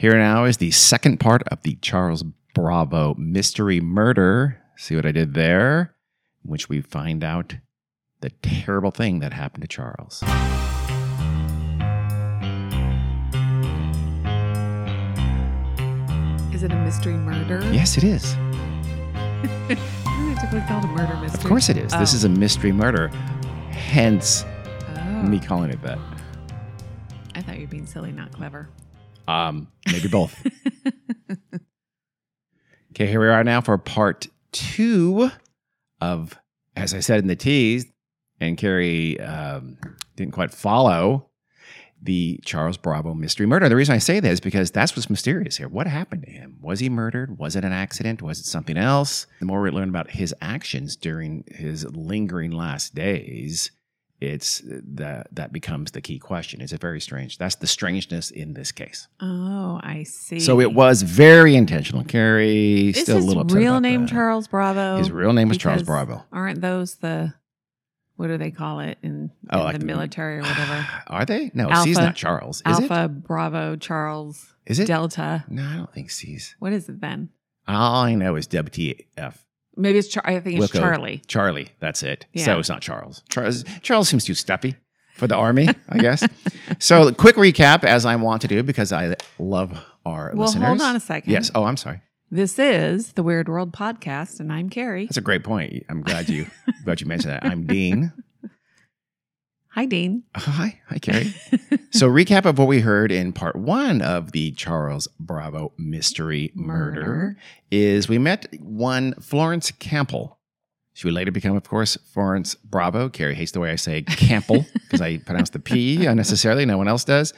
Here now is the second part of the Charles Bravo mystery murder. See what I did there? In which we find out the terrible thing that happened to Charles. Is it a mystery murder? Yes, it is. Typically called a murder mystery? Of course it is. This Oh. is a um, mystery murder. Hence Oh. me calling it that. I thought you were being silly, not clever. Um, maybe both. okay, here we are now for part two of, as I said in the tease, and Carrie um, didn't quite follow the Charles Bravo mystery murder. The reason I say that is because that's what's mysterious here. What happened to him? Was he murdered? Was it an accident? Was it something else? The more we learn about his actions during his lingering last days, it's uh, that that becomes the key question. It's a very strange. That's the strangeness in this case. Oh, I see. So it was very intentional. Carrie Is still a little upset real name that. Charles Bravo? His real name is Charles Bravo. Aren't those the what do they call it in, Oh, like the the- military or whatever? Are they? No, Alpha- C's not Charles. Is Alpha, Bravo, Charles, Is it? Delta. no, I don't think C's. What is it then? All I know is WTF. Maybe it's Char- I think it's Wilco. Charlie. Charlie. That's it. Yeah. So it's not Charles. Charles. Charles seems too stuffy for the army, I guess. so quick recap, as I want to do, because I love our Well, listeners. hold on a second. Yes. Oh, I'm sorry. This is the Weird World podcast, and I'm Carrie. That's a great point. I'm glad you glad you mentioned that. I'm Dean. Hi, Dean. Oh, hi, hi, Carrie. so, recap of what we heard in part one of the Charles Bravo mystery murder, Murder. is we met one Florence Campbell. She would later become, of course, Florence Bravo. Carrie hates the way I say Campbell because I pronounce the P unnecessarily. No one else does.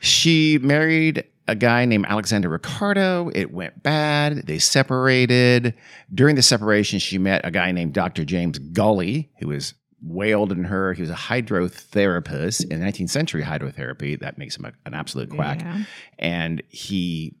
She married a guy named Alexander Ricardo. It went bad. They separated. During the separation, she met a guy named Dr. James Gully, who was way in her. He was a hydrotherapist in 19th century hydrotherapy. That makes him a- an absolute quack. Yeah. And he,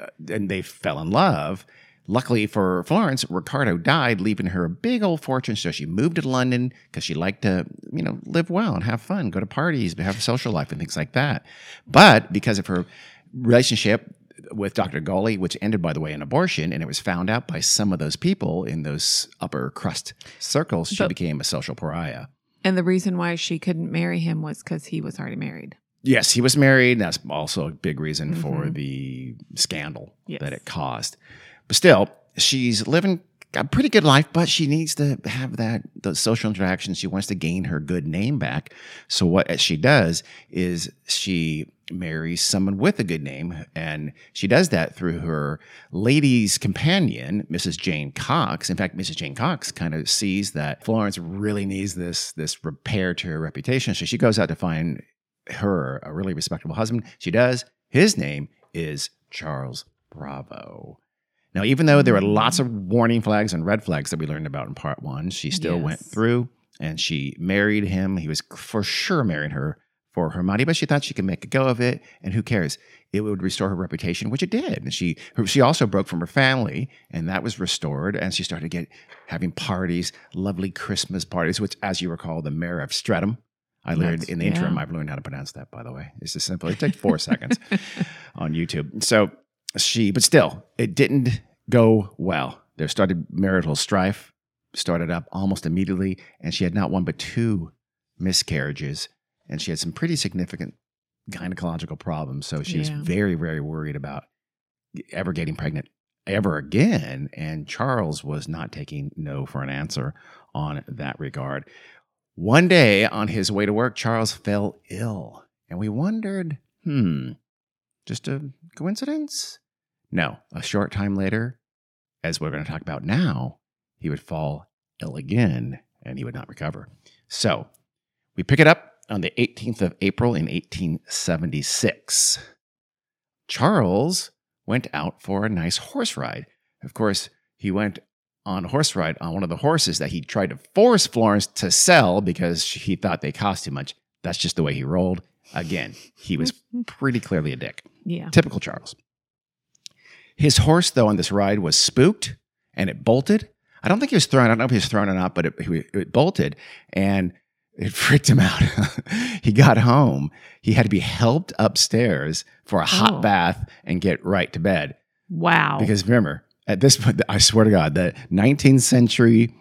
uh, and they fell in love. Luckily for Florence, Ricardo died, leaving her a big old fortune. So she moved to London because she liked to, you know, live well and have fun, go to parties, have a social life and things like that. But because of her relationship with Dr. Gully, which ended, by the way, in abortion, and it was found out by some of those people in those upper crust circles, she But- became a social pariah. And the reason why she couldn't marry him was because he was already married. Yes, he was married. That's also a big reason for Mhm. the scandal Yes. that it caused. But still, she's living a pretty good life, but she needs to have that those social interactions. She wants to gain her good name back. So what she does is she marries someone with a good name, and she does that through her lady's companion, Mrs. Jane Cox. In fact, Mrs. Jane Cox kind of sees that Florence really needs this this repair to her reputation, so she goes out to find her a really respectable husband. She does. His name is Charles Bravo. Now, even though there were mm-hmm. lots of warning flags and red flags that we learned about in part one, she still went through and she married him. He was for sure marrying her for her money, but she thought she could make a go of it. And who cares? It would restore her reputation, which it did. And she her, she also broke from her family, and that was restored. And she started get having parties, lovely Christmas parties, which, as you recall, the mayor of Streatham. I learned That's- in the interim. I've learned how to pronounce that. By the way, it's just simple. It took four seconds on YouTube. So she, but still, it didn't go well. There started marital strife, started up almost immediately, and she had not one but two miscarriages, and she had some pretty significant gynecological problems. So she was very, very worried about ever getting pregnant ever again. And Charles was not taking no for an answer on that regard. One day on his way to work, Charles fell ill, and we wondered, hmm, just a coincidence? No, a short time later, as we're going to talk about now, he would fall ill again and he would not recover. So we pick it up on the 18th of April in 1876. Charles went out for a nice horse ride. Of course, he went on a horse ride on one of the horses that he tried to force Florence to sell because he thought they cost too much. That's just the way he rolled. Again, he was pretty clearly a dick. Yeah. Typical Charles. His horse, though, on this ride was spooked and it bolted. I don't think he was thrown. I don't know if he was thrown or not, but it, it bolted. And It freaked him out. he got home. He had to be helped upstairs for a hot Oh. bath and get right to bed. Wow. Because remember, at this point, I swear to God, the 19th century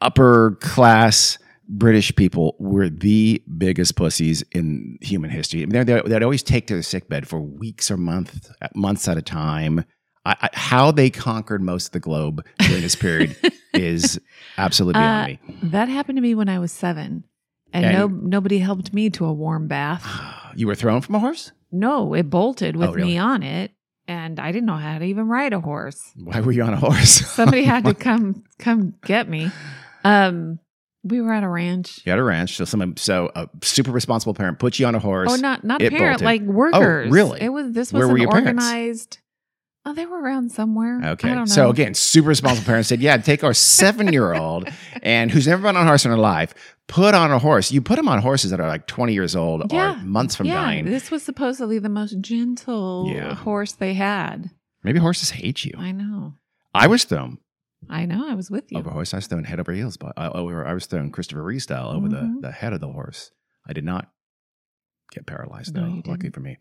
upper class British people were the biggest pussies in human history. I mean, they're, they'd always take to their sick bed for weeks or months, months at a time. I, I, how they conquered most of the globe during this period is absolutely beyond Uh, me. that happened to me when I was seven. And, And- no, nobody helped me to a warm bath. You were thrown from a horse? No, it bolted with Oh, really? me on it, and I didn't know how to even ride a horse. Why were you on a horse? Somebody had to come come get me. Um, we were at a ranch. You had a ranch, so someone, so a super responsible parent put you on a horse. Oh, not not parent, bolted. like workers. Oh, really? It was this Where was were an your parents? Oh, they were around somewhere. I Okay. don't know. So again, super responsible parents said, "Yeah, take our seven-year-old and who's never been on a horse in her life, put on a horse. You put them on horses that are like twenty years old Yeah. or months from yeah, dying. this was supposedly the most gentle Yeah. horse they had. Maybe horses hate you. I know. I was thrown I know. I was with you. over horse. I was thrown head over heels, but I, over, I was thrown Christopher Reeve style over Mhm. the, the head of the horse. I did not get paralyzed No, though. you luckily for me.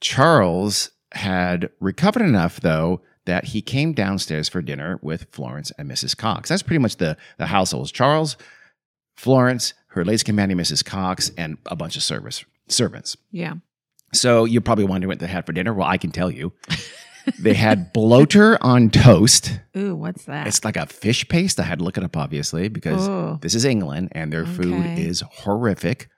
Charles had recovered enough though that he came downstairs for dinner with Florence and Mrs. Cox. That's pretty much the the household. Charles, Florence, her latest companion Mrs. Cox, and a bunch of service servants. yeah. So you're probably wondering what they had for dinner. Well, I can tell you. they had bloater on toast. Ooh, what's that? It's like a fish paste. I had to look it up, obviously, because Oh. this is England and their food is horrific,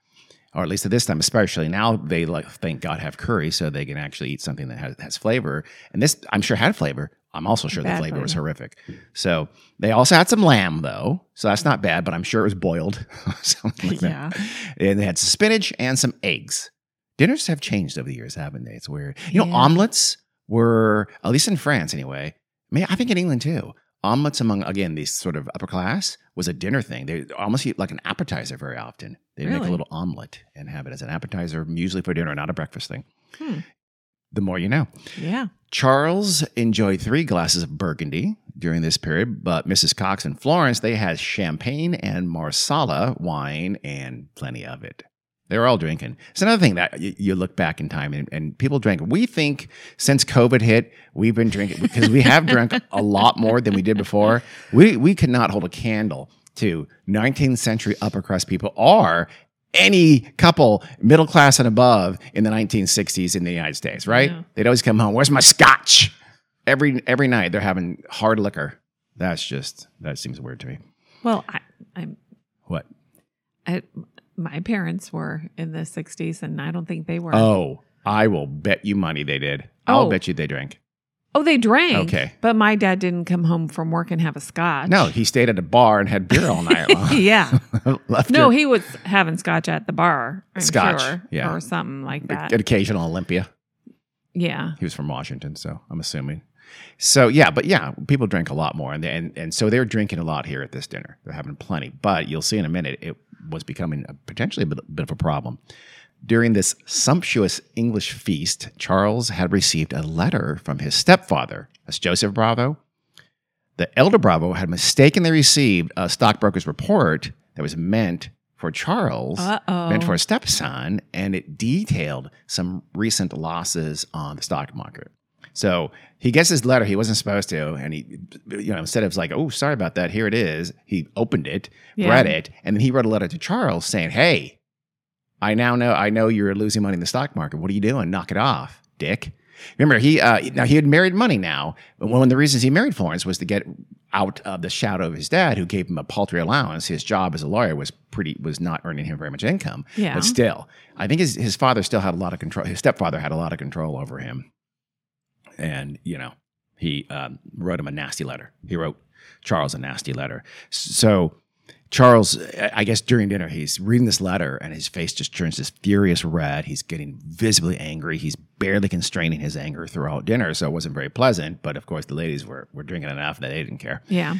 or at least at this time, especially now. They like, thank God, have curry, so they can actually eat something that has, has flavor. And this, I'm sure, had flavor. I'm also sure the Bad flavor was horrific. So they also had some lamb, though, so that's not bad. But I'm sure it was boiled, something like yeah. that. And they had some spinach and some eggs. Dinners have changed over the years, haven't they? It's weird. You know, omelets were at least in France anyway. I mean, I think in England too. Omelets among again these sort of upper class was a dinner thing. They almost eat like an appetizer very often. They make a little omelet and have it as an appetizer, usually for dinner, not a breakfast thing. Hmm. The more you know. Yeah. Charles enjoyed three glasses of Burgundy during this period, but Mrs. Cox and Florence they had champagne and Marsala wine and plenty of it. They were all drinking. It's another thing that you, you look back in time and, and people drink. We think since COVID hit, we've been drinking because we have drunk a lot more than we did before. We we could not hold a candle to 19th century upper crust people or any couple middle class and above in the 1960s in the United States, right? Yeah. They'd always come home. Where's my scotch? Every every night they're having hard liquor. That's just that seems weird to me. Well, I, I'm. What? I, my parents were in the '60s, and I don't think they were. Oh, I will bet you money they did. I'll Oh. bet you they drank. Oh, they drank. Okay. But my dad didn't come home from work and have a scotch. No, he stayed at a bar and had beer all night long. yeah. Left No, your- he was having scotch at the bar. I'm Scotch, sure, yeah. or something like that. an occasional Olympia. yeah. He was from Washington, so I'm assuming. So yeah, but yeah, people drink a lot more, and and and so they're drinking a lot here at this dinner. They're having plenty, but you'll see in a minute it was becoming a, potentially a bit, bit of a problem. During this sumptuous English feast, Charles had received a letter from his stepfather, that's Joseph Bravo. The elder Bravo had mistakenly received a stockbroker's report that was meant for Charles Uh oh. meant for a stepson, and it detailed some recent losses on the stock market. So he gets his letter he wasn't supposed to, and he, you know, instead of like, oh, sorry about that, here it is, he opened it, Yeah. read it, and then he wrote a letter to Charles saying, hey, I now know, I know you're losing money in the stock market. What are you doing? Knock it off, dick. Remember, he uh, now he had married money now. But one of the reasons he married Florence was to get out of the shadow of his dad, who gave him a paltry allowance. His job as a lawyer was pretty was not earning him very much income. Yeah. But still, I think his his father still had a lot of control. His stepfather had a lot of control over him, and you know he um, wrote him a nasty letter. He wrote Charles a nasty letter. So Charles, I guess during dinner, he's reading this letter and his face just turns this furious red. He's getting visibly angry. He's barely constraining his anger throughout dinner, so it wasn't very pleasant. But of course, the ladies were were drinking enough that they didn't care yeah.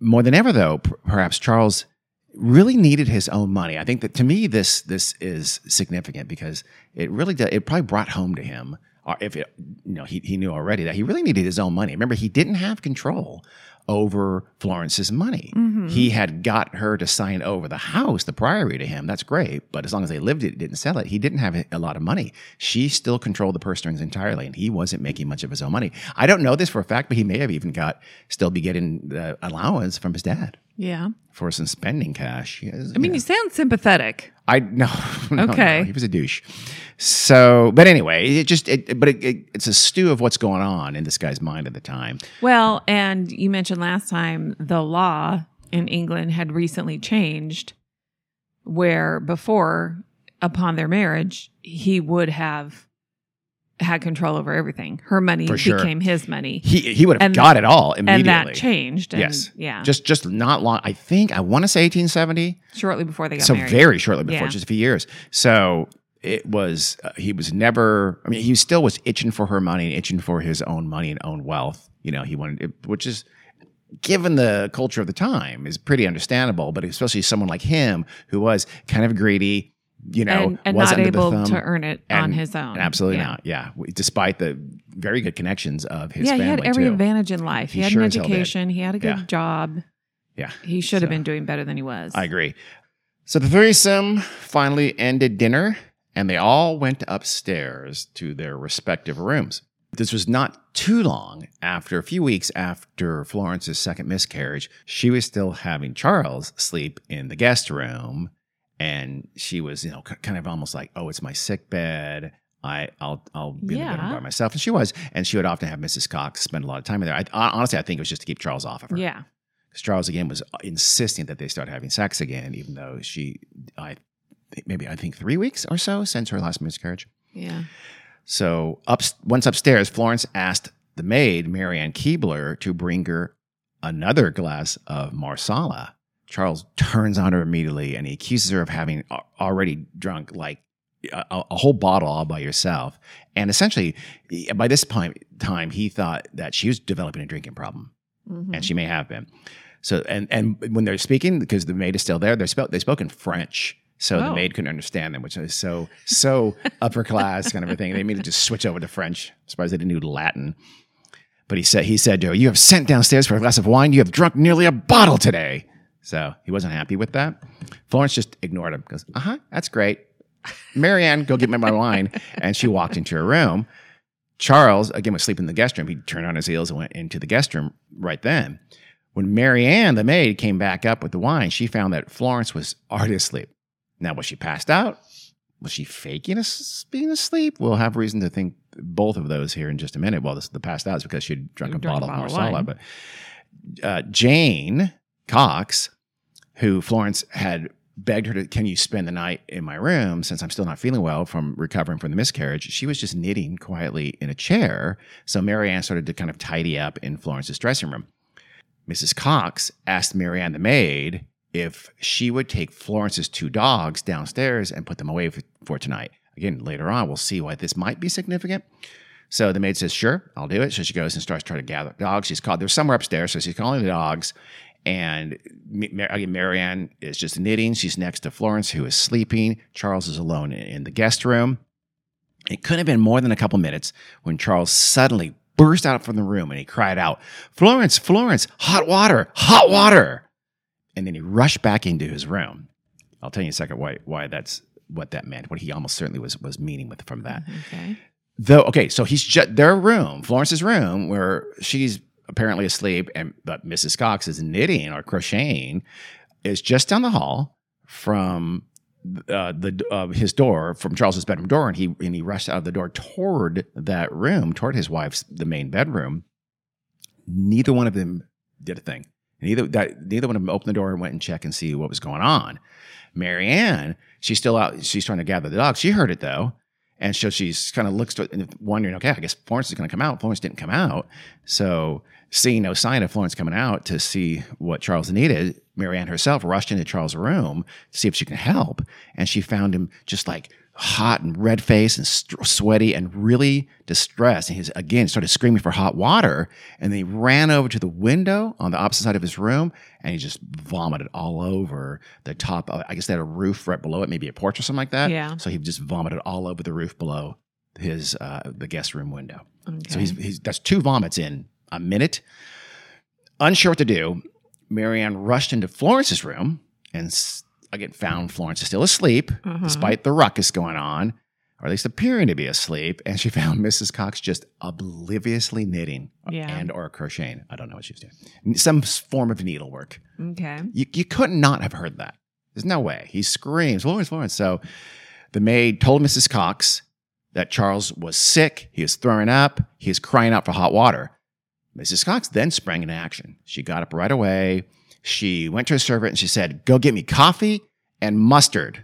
more than ever though p- perhaps charles really needed his own money i think that to me this this is significant because it really did, it probably brought home to him if it you know he, he knew already that he really needed his own money remember he didn't have control over Florence's money. Mhm. He had got her to sign over the house, the priory to him. That's great. But as long as they lived it, didn't sell it, he didn't have a- a lot of money. She still controlled the purse strings entirely, and he wasn't making much of his own money. I don't know this for a fact, but he may have even got still be getting the allowance from his dad Yeah. For some spending cash. He I mean, yeah. you sound sympathetic. I no, no, no, Okay. he was a douche. So, but anyway, it just it, but it, it, it's a stew of what's going on in this guy's mind at the time. Well, and you mentioned last time the law in England had recently changed where before, upon their marriage, he would have had control over everything. Her money sure. became his money. He he would have And- got it all immediately. And that changed. And Yes. Yeah. Just just not long. I think I want to say 1870. shortly before they got so married. very shortly before, Yeah. just a few years. So it was uh, he was never. I mean, he still was itching for her money and itching for his own money and own wealth. You know, he wanted, it, which is given the culture of the time is pretty understandable. But especially someone like him who was kind of greedy. You know, and, and was not able thumb, to earn it on his own. Absolutely Yeah. not. Yeah, despite the very good connections of his family. yeah, he had every too. advantage in life. He, He had sure an as hell did. education. He had a good Yeah. job. Yeah, He should have been doing better than he was. I agree. So the threesome finally ended dinner, and they all went upstairs to their respective rooms. This was not too long after, a few weeks after Florence's second miscarriage, she was still having Charles sleep in the guest room. And she was, you know, kind of almost like, oh, it's my sick bed. I, I'll, I'll be in the bedroom by myself. And she was. And she would often have Mrs. Cox spend a lot of time in there. I, honestly, I think it was just to keep Charles off of her Yeah. because Charles again was uh, insisting that they start having sex again, even though she, I, maybe I think three weeks or so since her last miscarriage. Yeah. So up once upstairs, Florence asked the maid Marianne Keebler to bring her another glass of Marsala. Charles turns on her immediately and he accuses her of having already drunk like a, a whole bottle all by yourself. And essentially, by this point time, he thought that she was developing a drinking problem Mhm. and she may have been. So and and when they're speaking, because the maid is still there, they spoke they spoke in French. So the Oh. maid couldn't understand them, which is so so upper class kind of a thing. They immediately just switch over to French. I'm surprised they didn't do Latin. But he said he said, Joe, you have sent downstairs for a glass of wine. You have drunk nearly a bottle today. So he wasn't happy with that. Florence just ignored him. Goes, uh huh, that's great. Marianne, go get me my wine. And she walked into her room. Charles, again, was sleeping in the guest room. He turned on his heels and went into the guest room right then. When Marianne, the maid, came back up with the wine, she found that Florence was already asleep. Now, was she passed out? Was she faking us being asleep? We'll have reason to think both of those here in just a minute. Well, this, the passed out is because she'd drunk a a bottle of bottle of Marsala. But uh, Jane Cox, who Florence had begged her to, can you spend the night in my room since I'm still not feeling well from recovering from the miscarriage? She was just knitting quietly in a chair. So Marianne started to kind of tidy up in Florence's dressing room. Mrs. Cox asked Marianne the maid if she would take Florence's two dogs downstairs and put them away for, for tonight. Again, later on, we'll see why this might be significant. So the maid says, Sure, I'll do it. So she goes and starts trying to gather dogs. She's called, they're somewhere upstairs. So she's calling the dogs. And again, Marianne is just knitting. She's next to Florence, who is sleeping. Charles is alone in, in the guest room. It couldn't have been more than a couple minutes when Charles suddenly burst out from the room and he cried out, Florence, Florence, hot water, hot water. And then he rushed back into his room. I'll tell you in a second why, why that's what that meant, what he almost certainly was, was meaning with from that. Okay. Though, okay, so he's just their room, Florence's room, where she's apparently asleep, and but Mrs. Cox is knitting or crocheting, is just down the hall from uh, the uh, his door, from Charles's bedroom door, and he and he rushed out of the door toward that room, toward his wife's the main bedroom. Neither one of them did a thing. Neither that neither one of them opened the door and went and checked and see what was going on. Marianne, she's still out. She's trying to gather the dogs. She heard it though. And so she's kind of looks to, it wondering, okay, I guess Florence is going to come out. Florence didn't come out. So seeing no sign of Florence coming out to see what Charles needed, Marianne herself rushed into Charles' room to see if she can help. And she found him just like hot and red faced and st- sweaty and really distressed. And he's again started screaming for hot water. And then he ran over to the window on the opposite side of his room and he just vomited all over the top. Of, I guess they had a roof right below it, maybe a porch or something like that. Yeah. So he just vomited all over the roof below his uh, the guest room window. Okay. So he's, he's that's two vomits in a minute. Unsure what to do, Marianne rushed into Florence's room and again found Florence is still asleep, Uh-huh. despite the ruckus going on, or at least appearing to be asleep. And she found Mrs. Cox just obliviously knitting Yeah. and or crocheting. I don't know what she was doing. Some form of needlework. Okay. You, you could not have heard that. There's no way. He screams, Florence, Florence. So the maid told Mrs. Cox that Charles was sick. He was throwing up. He was crying out for hot water. Mrs. Cox then sprang into action. She got up right away. She went to her servant and she said, Go get me coffee and mustard.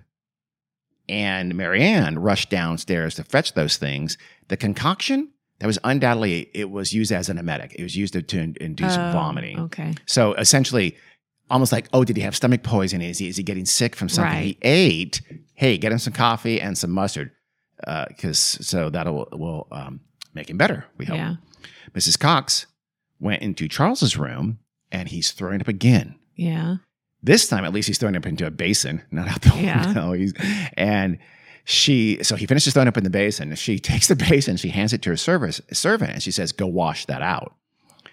And Marianne rushed downstairs to fetch those things. The concoction, that was undoubtedly, it was used as an emetic. It was used to, to induce Oh, vomiting. Okay. So essentially, almost like, oh, did he have stomach poisoning? Is he, is he getting sick from something Right. he ate? Hey, get him some coffee and some mustard, because so that'll will um, make him better. We hope. Yeah. Mrs. Cox went into Charles's room, and he's throwing up again. Yeah. This time, at least, he's throwing up into a basin, not out the Yeah. window. He's, and she, so he finishes throwing up in the basin. She takes the basin, she hands it to her service, servant, and she says, "Go wash that out."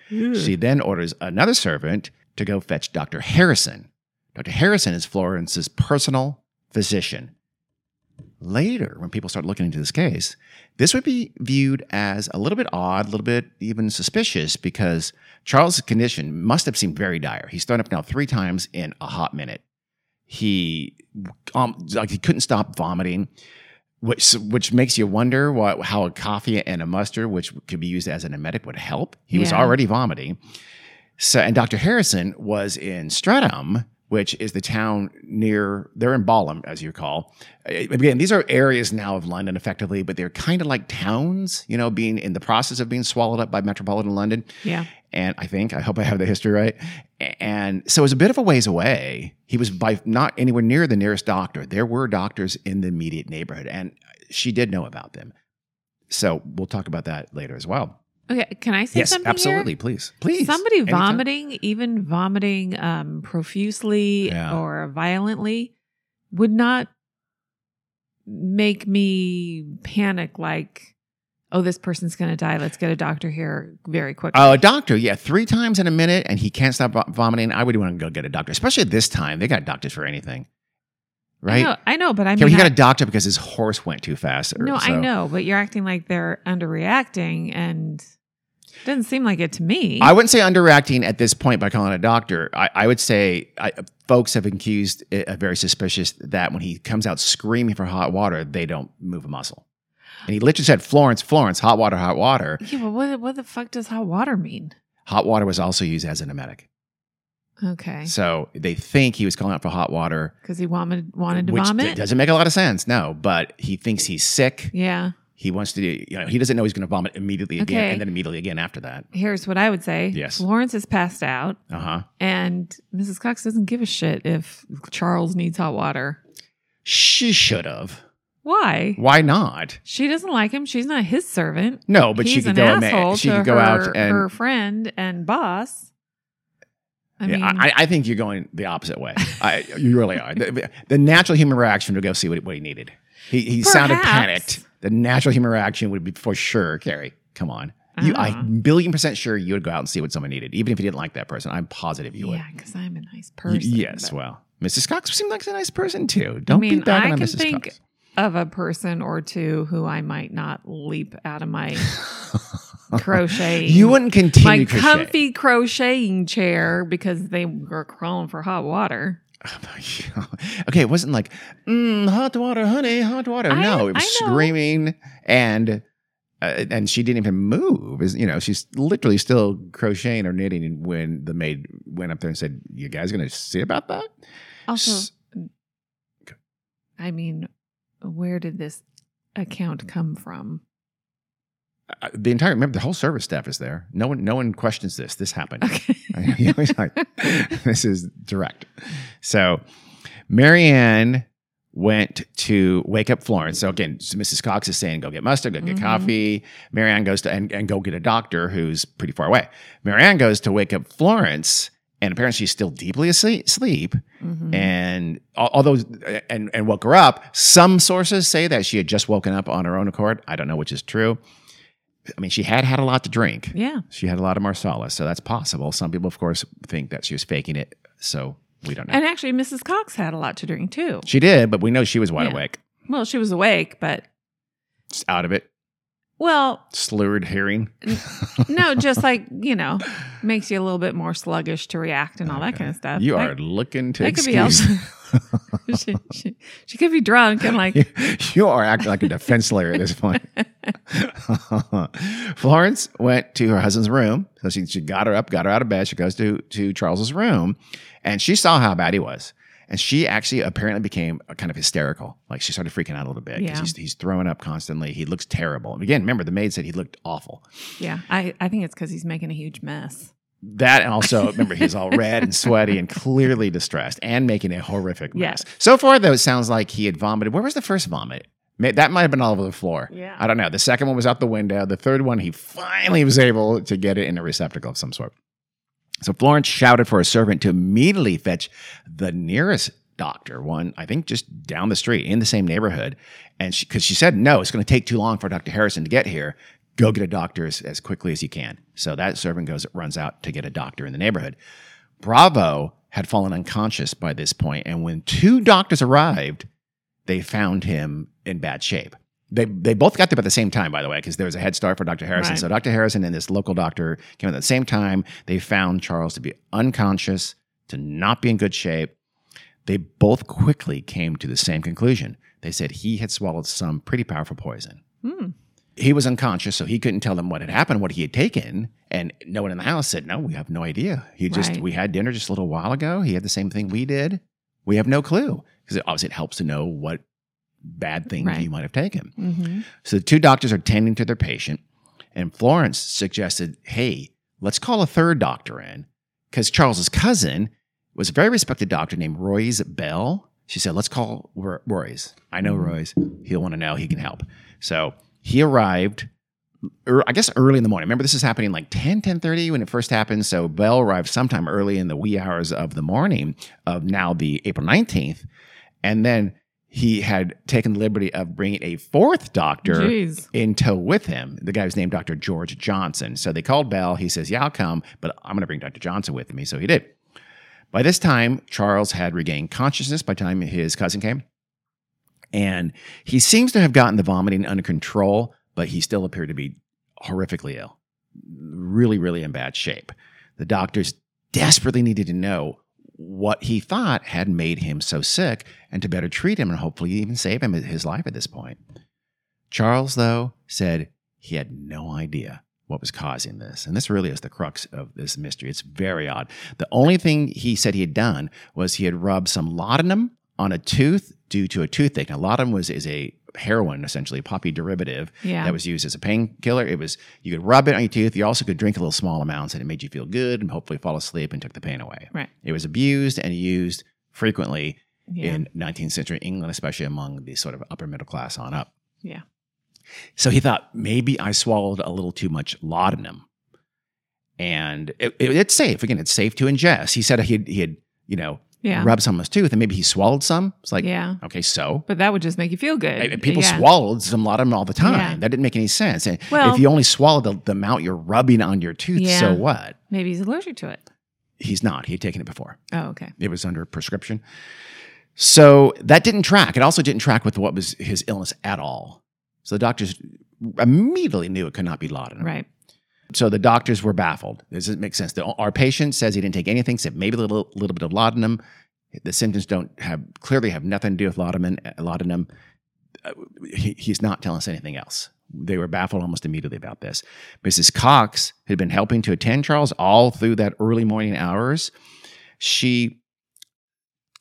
She then orders another servant to go fetch Dr. Harrison. Dr. Harrison is Florence's personal physician. Later, when people start looking into this case, this would be viewed as a little bit odd, a little bit even suspicious because Charles's condition must have seemed very dire. He's thrown up now three times in a hot minute. He um, like he couldn't stop vomiting, which which makes you wonder what how a coffee and a mustard, which could be used as an emetic, would help. He was already vomiting. So, and Dr. Harrison was in Streatham, which is the town near, they're in Balham, as you recall. Uh, Again, these are areas now of London effectively, but they're kind of like towns, you know, being in the process of being swallowed up by metropolitan London. Yeah. And I think, I hope I have the history right. And so it was a bit of a ways away. He was by not anywhere near the nearest doctor. There were doctors in the immediate neighborhood, and she did know about them. So we'll talk about that later as well. Okay. Can I say yes, something? here? absolutely. Please. Please. Somebody Anytime. vomiting, even vomiting um, profusely Yeah. or violently, would not make me panic like, oh, this person's going to die. Let's get a doctor here very quickly. Oh, a doctor, yeah, three times in a minute, and he can't stop vomiting. I would want to go get a doctor, especially at this time. They got doctors for anything, I right? know, I know, but I mean, he got a doctor because his horse went too fast. or no, I know, but you're acting like they're underreacting, and doesn't seem like it to me. I wouldn't say underacting at this point by calling a doctor. I, I would say I, folks have accused it uh, very suspicious that when he comes out screaming for hot water, they don't move a muscle. And he literally said, Florence, Florence, hot water, hot water. yeah, but what, what the fuck does hot water mean? Hot water was also used as an emetic. Okay, So they think he was calling out for hot water, because he wanted wanted to which vomit. doesn't make a lot of sense. No, but he thinks he's sick. yeah. He wants to, do, you know, he doesn't know he's going to vomit immediately again Okay. and then immediately again after that. Here's what I would say. Yes. Florence has passed out, Uh huh. and Mrs. Cox doesn't give a shit if Charles needs hot water. She should have. Why? Why not? She doesn't like him. She's not his servant. No, but He's she could an go. and asshole ma- she to could go her, out and. her friend and boss. I yeah, mean, I, I think you're going the opposite way. I, you really are. The, the natural human reaction to go see what, what he needed. He, he sounded panicked. The natural human reaction would be for sure, Carrie. Come on. You, Ah. I'm billion percent sure you would go out and see what someone needed, even if you didn't like that person. I'm positive you would. yeah, because I'm a nice Y- person. yes, but- well, Mrs. Cox seemed like a nice person too. Don't mean, be bagging I on can Mrs. think- Cox. of a person or two who I might not leap out of my crochet. You wouldn't continue my crochet. comfy crocheting chair because they were crawling for hot water. okay, it wasn't like mm, hot water, honey, hot water. I- no, it was screaming and uh, and she didn't even move. Is you know she's literally still crocheting or knitting when the maid went up there and said, "You guys to see about that?" Also, S- I mean, where did this account come from? Uh, the entire remember the whole service staff is there. No one, no one questions this. This happened. Okay. You know, like, this is direct. So Marianne went to wake up Florence. So again, so Mrs. Cox is saying, go get mustard, go get Mhm. coffee. Marianne goes to and, and go get a doctor who's pretty far away. Marianne goes to wake up Florence, and apparently she's still deeply asleep. sleep. Mhm. And although and and woke her up, some sources say that she had just woken up on her own accord. I don't know which is true. I mean, she had had a lot to drink. Yeah. She had a lot of Marsala, so that's possible. Some people, of course, think that she was faking it. So we don't know. And actually, Mrs. Cox had a lot to drink too. she did, but we know she was wide Yeah. awake, Well, she was awake, but just out of it, well, slurred hearing. no, just like you know, makes you a little bit more sluggish to react and all that kind of stuff. You are looking to that could be excuse. she, she, she could be drunk and like you are acting like a defense lawyer at this point. Florence went to her husband's room. So she, she got her up, got her out of bed. She goes to, to Charles's room and she saw how bad he was. And she actually apparently became kind of hysterical. Like she started freaking out a little bit because Yeah. he's, he's throwing up constantly. He looks terrible. And again, remember, the maid said he looked awful. yeah. I I think it's because he's making a huge mess. That and also, remember, he's all red and sweaty and clearly distressed and making a horrific mess. Yes. So far, though, it sounds like he had vomited. Where was the first vomit? That might have been all over the floor. Yeah. I don't know. The second one was out the window. The third one, he finally was able to get it in a receptacle of some sort. So Florence shouted for a servant to immediately fetch the nearest doctor, one, I think just down the street in the same neighborhood. And she, because she said, no, it's going to take too long for Dr. Harrison to get here. Go get a doctor as, as quickly as you can. So that servant goes, runs out to get a doctor in the neighborhood. Bravo had fallen unconscious by this point, and when two doctors arrived, they found him in bad shape. They, they both got there at the same time, by the way, because there was a head start for Dr. Harrison. Right. So Dr. Harrison and this local doctor came at the same time. They found Charles to be unconscious, to not be in good shape. They both quickly came to the same conclusion. They said he had swallowed some pretty powerful poison. Hmm. He was unconscious, so he couldn't tell them what had happened, what he had taken. And no one in the house said, No, we have no idea. He just, Right. we had dinner just a little while ago. He had the same thing we did. We have no clue. Because obviously it helps to know what bad things Right. you might have taken. hmm So the two doctors are tending to their patient, and Florence suggested, "Hey, let's call a third doctor in," because Charles's cousin was a very respected doctor named Royes Bell. She said, "Let's call Ro- Royes. I know Royes. He'll want to know. He can help." So he arrived. er, I guess early in the morning. Remember, this is happening like 10, 10 when it first happened. So Bell arrived sometime early in the wee hours of the morning of now the April 19th. And then he had taken the liberty of bringing a fourth doctor Jeez. in tow with him. The guy was named Dr. George Johnson. So they called Bell. He says, Yeah, I'll come, but I'm going to bring Dr. Johnson with me. So he did. By this time, Charles had regained consciousness by the time his cousin came. And he seems to have gotten the vomiting under control, but he still appeared to be horrifically ill, really, really in bad shape. The doctors desperately needed to know what he thought had made him so sick and to better treat him and hopefully even save him his life at this point. Charles, though, said he had no idea what was causing this. And this really is the crux of this mystery. It's very odd. The only thing he said he had done was he had rubbed some laudanum on a tooth due to a toothache. Now, laudanum was is a heroin, essentially, a poppy derivative Yeah. that was used as a painkiller. It was you could rub it on your tooth. You also could drink a little small amounts, and it made you feel good and hopefully fall asleep and took the pain away. Right. It was abused and used frequently Yeah. in 19th century England, especially among the sort of upper middle class on up. yeah. So he thought maybe I swallowed a little too much laudanum, and it, it- it's safe. Again, it's safe to ingest. He said he had, he had you know Yeah. on his tooth, and maybe he swallowed some. It's like yeah. okay, so But that would just make you feel good. I- people yeah. swallowed some laudanum all the time. Yeah. That didn't make any sense. And Well- if you only swallow the, the amount you're rubbing on your tooth, Yeah. so what? Maybe he's allergic to it. He's not. He had taken it before. Oh, okay. It was under prescription. So that didn't track. It also didn't track with what was his illness at all. So the doctors immediately knew it could not be laudanum. Right. So the doctors were baffled. This Does it make sense? The, our patient says he didn't take anything except maybe a little, little bit of laudanum. The symptoms don't have clearly have nothing to do with laudanum. Laudanum. Uh, he, he's not telling us anything else. They were baffled almost immediately about this. Mrs. Cox had been helping to attend Charles all through that early morning hours. She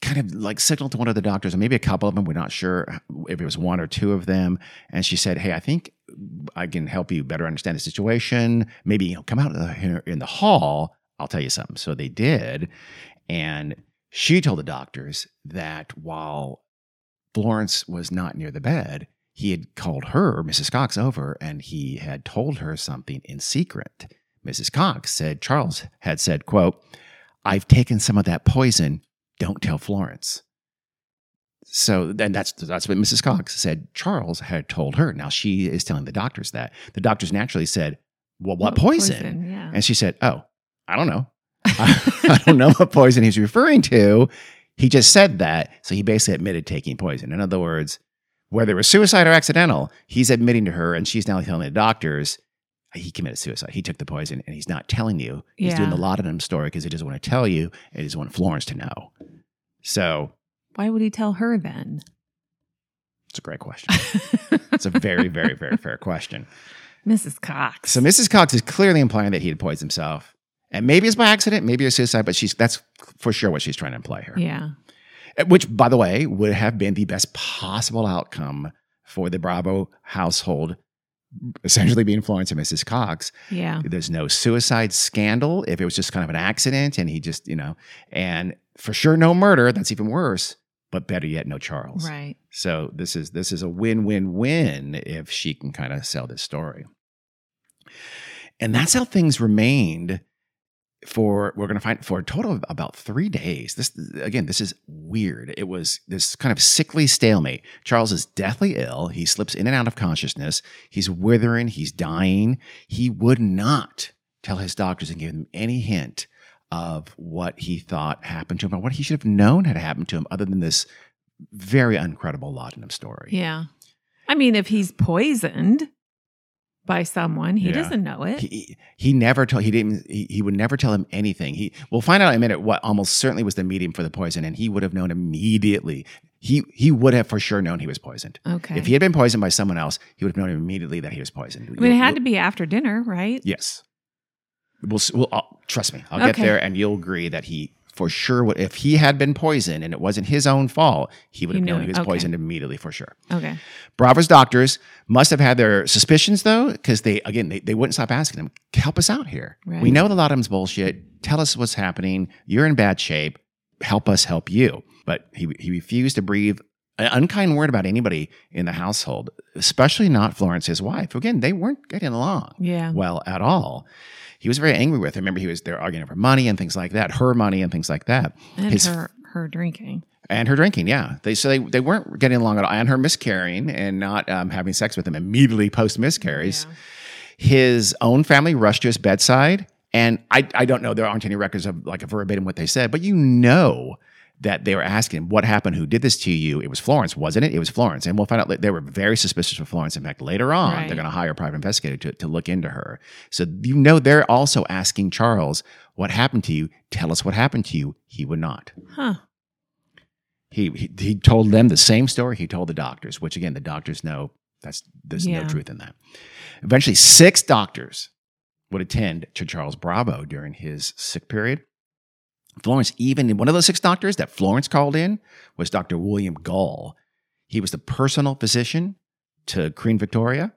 kind of like signaled to one of the doctors, and maybe a couple of them. We're not sure if it was one or two of them. And she said, "Hey, I think I can help you better understand the situation. Maybe you know, come out in the- hall. I'll tell you something." So they did, and she told the doctors that while Florence was not near the bed, he had called her, Mrs. Cox, over, and he had told her something in secret. Mrs. Cox said Charles had said, "quote I've taken some of that poison. Don't tell Florence." So and that's that's what Mrs. Cox said. Charles had told her. Now she is telling the doctors that the doctors naturally said, "Well, what, oh, poison? Yeah. And she said, "Oh, I don't know. I, I don't know what poison he's referring to. He just said that, so he basically admitted taking poison. In other words, whether it was suicide or accidental, he's admitting to her, and she's now telling the doctors." He committed suicide. He took the poison, and he's not telling you. He's doing Yeah. the laudanum story because he doesn't want to tell you, and he doesn't want Florence to know. So Why would he tell her then? it's a great question. It's a very, very, very fair question. Mrs. Cox. So Mrs. Cox is clearly implying that he had poisoned himself. And maybe it's by accident, maybe it's suicide, but she's that's for sure what she's trying to imply here. yeah. Uh, which, by the way, would have been the best possible outcome for the Bravo household, essentially being Florence and Mrs. Cox. Yeah. There's no suicide scandal if it was just kind of an accident and he just, you know, and for sure no murder. That's even worse. But better yet, no Charles. Right. So this is this is a win-win-win if she can kind of sell this story. And that's how things remained for we're going to find for a total of about 3 days. This again, this is weird. It was this kind of sickly stalemate. Charles is deathly ill. He slips in and out of consciousness. He's withering, he's dying. He would not tell his doctors and give them any hint of what he thought happened to him or what he should have known had happened to him other than this very uncredible laudanum story. Yeah. I mean, if he's poisoned by someone, he Yeah. doesn't know it. He, he never told he didn't he, he would never tell him anything. He we'll find out in a minute what almost certainly was the medium for the poison, and he would have known immediately. He he would have for sure known he was poisoned. okay. If he had been poisoned by someone else, he would have known immediately that he was poisoned. I mean, it had to be after dinner, right? Yes. We'll, we'll I'll, trust me. I'll get there, and you'll agree that he for sure would. If he had been poisoned and it wasn't his own fault, he would have known he was Okay. poisoned immediately for sure. Okay. Bravo's doctors must have had their suspicions though, because they again they, they wouldn't stop asking him, "Help us out here. We Right. know the laudanum's bullshit. Tell us what's happening. You're in bad shape. Help us help you." But he he refused to breathe an unkind word about anybody in the household, especially not Florence, his wife. Again, they weren't getting along Yeah. well at all. He was very angry with her. Remember, he was there arguing over money and things like that, her money and things like that, And his- her her drinking. and her drinking. Yeah, they so they they weren't getting along at all, and her miscarrying and not um, having sex with him immediately post miscarries. Yeah. His own family rushed to his bedside, and I I don't know. There aren't any records of like a verbatim what they said, but you know that they were asking what happened who did this to you it was florence wasn't it it was florence and we'll find out that they were very suspicious of florence in fact later on Right. they're going to hire a private investigator to, to look into her so you know they're also asking charles what happened to you tell us what happened to you he would not Huh. he, he he told them the same story he told the doctors, which again the doctors know that's there's Yeah. no truth in that. Eventually, six doctors would attend to Charles Bravo during his sick period. Florence, even one of those six doctors that Florence called in was Dr. William Gall. He was the personal physician to Queen Victoria.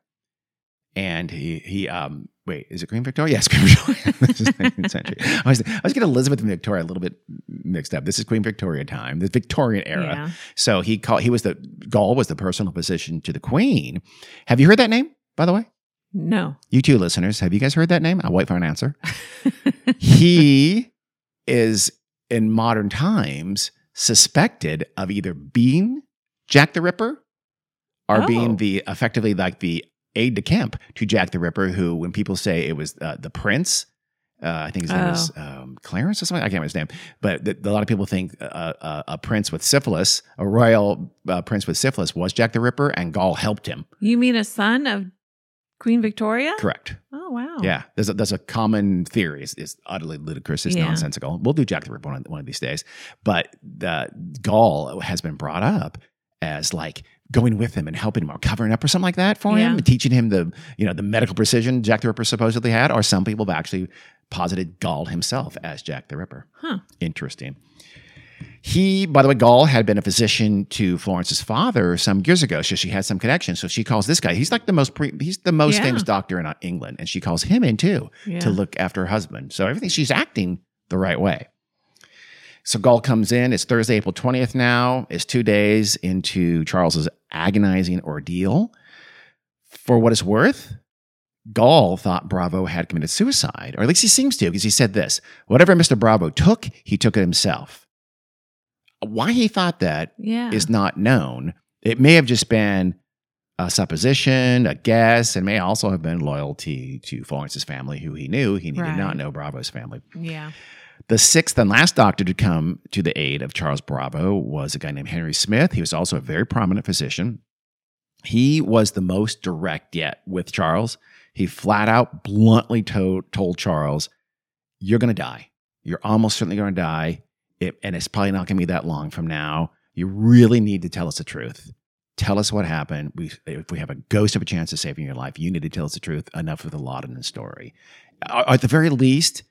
And he he um wait, is it Queen Victoria? Yes, Queen Victoria. this is 19th century. I was I was getting Elizabeth and Victoria a little bit mixed up. This is Queen Victoria time, the Victorian era. Yeah. So he called he was the Gall was the personal physician to the Queen. Have you heard that name, by the way? No. You two listeners, have you guys heard that name? I'll wait for an answer. he is in modern times suspected of either being Jack the Ripper or Oh. being the effectively like the aide de camp to Jack the Ripper, who when people say it was uh, the prince, uh, I think his name is um, Clarence or something. I can't remember his name, but th- a lot of people think uh, uh, a prince with syphilis, a royal uh, prince with syphilis, was Jack the Ripper, and Gaul helped him. You mean a son of Queen Victoria? Correct. Oh wow. Yeah, there's a, there's a common theory. It's, it's utterly ludicrous. It's Yeah. nonsensical. We'll do Jack the Ripper one of, one of these days. But the Gaul has been brought up as like going with him and helping him or covering up or something like that for him, Yeah. and teaching him the you know the medical precision Jack the Ripper supposedly had. Or some people have actually posited Gaul himself as Jack the Ripper. Huh. Interesting. He, by the way, Gall had been a physician to Florence's father some years ago, so she had some connection. So she calls this guy. He's like the most pre, he's the most Yeah. famous doctor in uh, England, and she calls him in too Yeah. to look after her husband. So everything she's acting the right way. So Gall comes in. It's Thursday, April twentieth. Now it's two days into Charles's agonizing ordeal. For what it's worth, Gall thought Bravo had committed suicide, or at least he seems to, because he said this: "Whatever Mister Bravo took, he took it himself." Why he thought that Yeah. is not known. It may have just been a supposition, a guess, and may also have been loyalty to Florence's family, who he knew. He did not know Bravo's family. yeah. The sixth and last doctor to come to the aid of Charles Bravo was a guy named Henry Smith. He was also a very prominent physician. He was the most direct yet with Charles. He flat out, bluntly to- told Charles, You're going to die. You're almost certainly going to die. It, and it's probably not going to be that long from now. You really need to tell us the truth. Tell us what happened. We, if we have a ghost of a chance of saving your life, you need to tell us the truth. Enough of the Laudanum story. At the very least,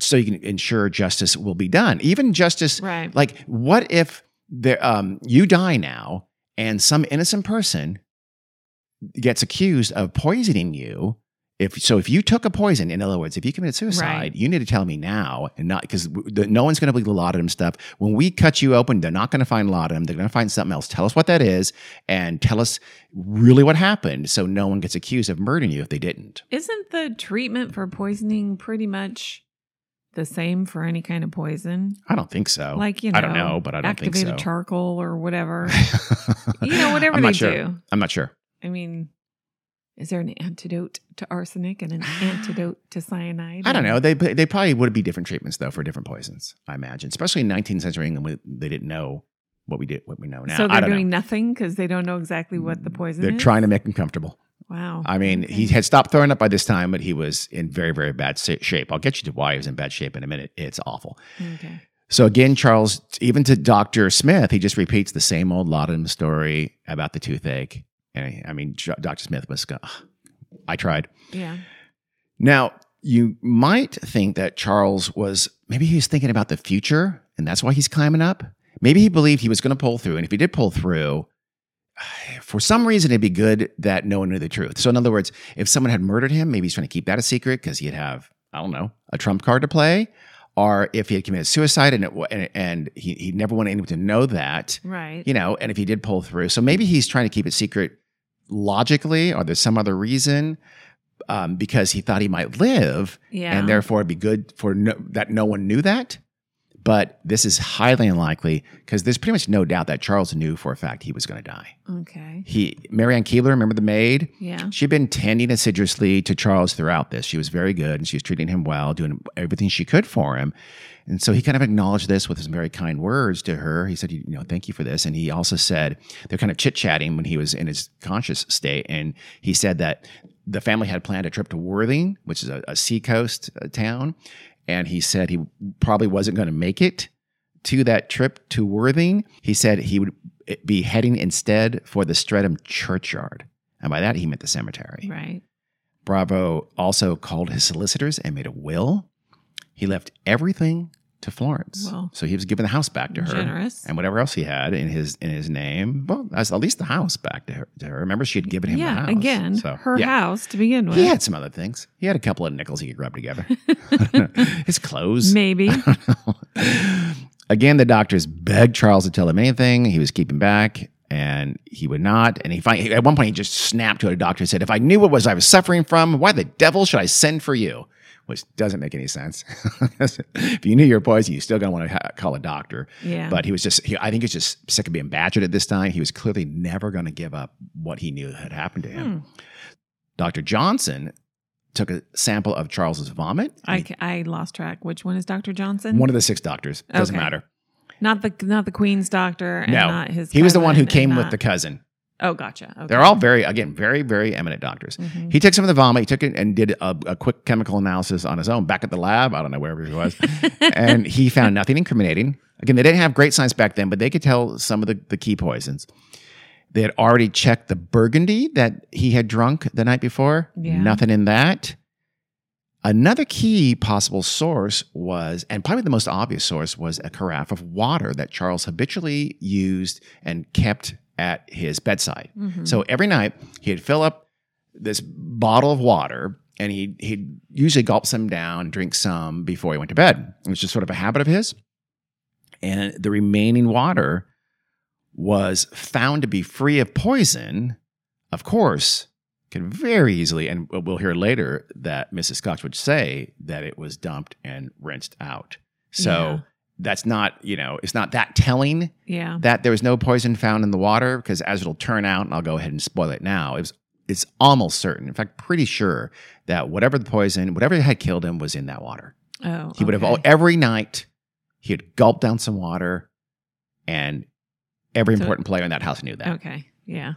so you can ensure justice will be done. Even justice, Right. like what if there, um, you die now and some innocent person gets accused of poisoning you? If so, if you took a poison, in other words, if you committed suicide, Right. you need to tell me now, and not because no one's going to believe the laudanum stuff. When we cut you open, they're not going to find laudanum. They're going to find something else. Tell us what that is, and tell us really what happened, so no one gets accused of murdering you if they didn't. Isn't the treatment for poisoning pretty much the same for any kind of poison? I don't think so. Like, you know, I don't know, but I don't think so. activated charcoal or whatever. you know, whatever I'm they sure. do. I'm not sure. I mean, is there an antidote to arsenic and an antidote to cyanide? I don't know. They they probably would be different treatments though for different poisons. I imagine, especially in 19th century England, we, they didn't know what we did, what we know now. so they're doing know. nothing because they don't know exactly what the mm, poison They're is. trying to make him comfortable. Wow. I mean, he had stopped throwing up by this time, but he was in very very bad shape. I'll get you to why he was in bad shape in a minute. It's awful. Okay. So again, Charles, even to Doctor Smith, he just repeats the same old laudanum story about the toothache. And I mean, Doctor Smith was, "Ugh, I tried. Yeah. Now, you might think that Charles was maybe he was thinking about the future and that's why he's climbing up. Maybe he believed he was going to pull through. And if he did pull through, for some reason, it'd be good that no one knew the truth. So, in other words, if someone had murdered him, maybe he's trying to keep that a secret because he'd have, I don't know, a trump card to play. Or if he had committed suicide and, it, and, and he, he never wanted anyone to know that, Right. you know, and if he did pull through. So maybe he's trying to keep it secret logically, or there's some other reason um, because he thought he might live, Yeah. and therefore it'd be good for no, that no one knew that. But this is highly unlikely because there's pretty much no doubt that Charles knew for a fact he was going to die. Okay. He, Marianne Keeber, remember the maid? Yeah. She'd been tending assiduously to Charles throughout this. She was very good and she was treating him well, doing everything she could for him. And so he kind of acknowledged this with some very kind words to her. He said, you know, thank you for this. And he also said, they're kind of chit chatting when he was in his conscious state. And he said that the family had planned a trip to Worthing, which is a, a seacoast uh, town. And he said he probably wasn't going to make it to that trip to Worthing. He said he would eh, be heading instead for the Streatham churchyard. And by that, he meant the cemetery. Right. Bravo also called his solicitors and made a will. He left everything to Florence. Well, so he was giving the house back to her Generous. and whatever else he had in his in his name. Well, at least the house back to her. To her. Remember, she had given him the yeah. house. Again, So, her yeah. house to begin with. He had some other things. He had a couple of nickels he could rub together. his clothes. Maybe. Again, the doctors begged Charles to tell him anything. He was keeping back, and he would not. And he finally, at one point, he just snapped to a doctor and said, "If I knew what was I was suffering from, why the devil should I send for you?" Which doesn't make any sense. if you knew your poison, you're still gonna want to ha- call a doctor. Yeah. But he was just, he, I think he's just sick of being badgered at this time. He was clearly never going to give up what he knew had happened to him. Hmm. Dr. Johnson took a sample of Charles's vomit. I, ca- I lost track. Which one is Dr. Johnson? One of the six doctors. Doesn't Okay. matter. not the not the Queen's doctor and no, not his. he was the one who came with not- the cousin. Oh, gotcha. Okay. They're all very, again, very, very eminent doctors. Mhm. He took some of the vomit. He took it and did a, a quick chemical analysis on his own back at the lab. I don't know wherever he was, and he found nothing incriminating. Again, they didn't have great science back then, but they could tell some of the, the key poisons. They had already checked the burgundy that he had drunk the night before. Yeah. Nothing in that. Another key possible source was, and probably the most obvious source, was a carafe of water that Charles habitually used and kept at his bedside. Mhm. So every night he'd fill up this bottle of water and he he'd usually gulp some down, drink some before he went to bed. It was just sort of a habit of his. And the remaining water was found to be free of poison. Of course, could very easily, and we'll hear later that Mrs. Cox would say that it was dumped and rinsed out. So that's not, you know, it's not that telling Yeah. that there was no poison found in the water because as it'll turn out, and I'll go ahead and spoil it now, it was it's almost certain, in fact, pretty sure that whatever the poison, whatever had killed him was in that water. Oh. He would have okay. all, every night he would gulp down some water, and every So- important player in that house knew that. Okay. Yeah.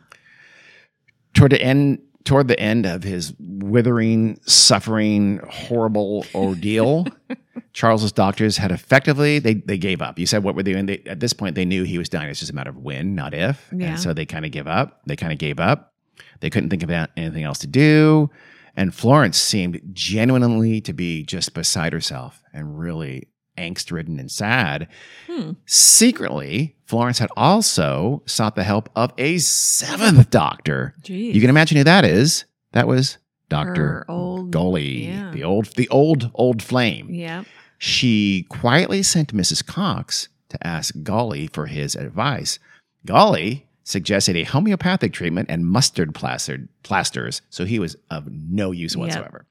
Toward the end, toward the end of his withering, suffering, horrible ordeal, Charles's doctors had effectively they they gave up. You said what were they doing? They, at this point, they knew he was dying. It's just a matter of when, not if. Yeah. And so they kind of give up. They kind of gave up. They couldn't think of anything else to do. And Florence seemed genuinely to be just beside herself and really angst ridden and sad. Hmm. Secretly, Florence had also sought the help of a seventh doctor. Geez. You can imagine who that is. That was Dr. Gully, yeah. the old the old old flame. Yeah. She quietly sent Mrs. Cox to ask Gully for his advice. Gully suggested a homeopathic treatment and mustard plastered, plasters, so he was of no use whatsoever.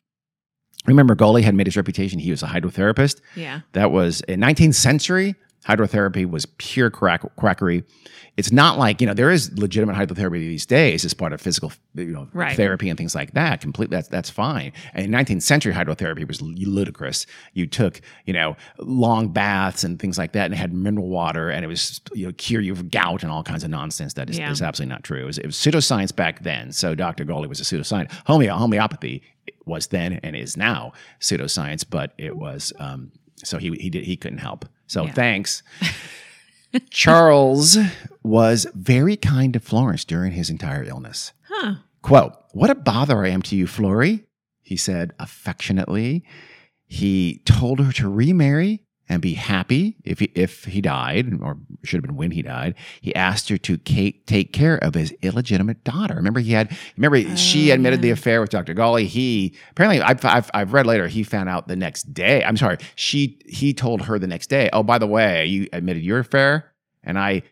Remember, Gully had made his reputation. He was a hydrotherapist. Yeah. That was in 19th century. Hydrotherapy was pure crack, quackery. It's not like you know there is legitimate hydrotherapy these days as part of physical you know Right. therapy and things like that. Completely, that's that's fine. And in 19th century hydrotherapy was ludicrous. You took you know long baths and things like that, and had mineral water, and it was you know cure you of gout and all kinds of nonsense that is, Yeah. is absolutely not true. It was, it was pseudoscience back then. So Dr. Gully was a pseudoscience. Homeo- homeopathy was then and is now pseudoscience, but it was um, so he he did he couldn't help. So Yeah. thanks. Charles was very kind to Florence during his entire illness. Huh. Quote, What a bother I am to you, Flory, he said affectionately. He told her to remarry and be happy if he, if he died, or should have been when he died. He asked her to take care of his illegitimate daughter. Remember, he had, remember, she Oh, admitted the affair with Dr. Gully. He, apparently, I've, I've, I've read later, he found out the next day. I'm sorry, she, he told her the next day, oh, by the way, you admitted your affair and I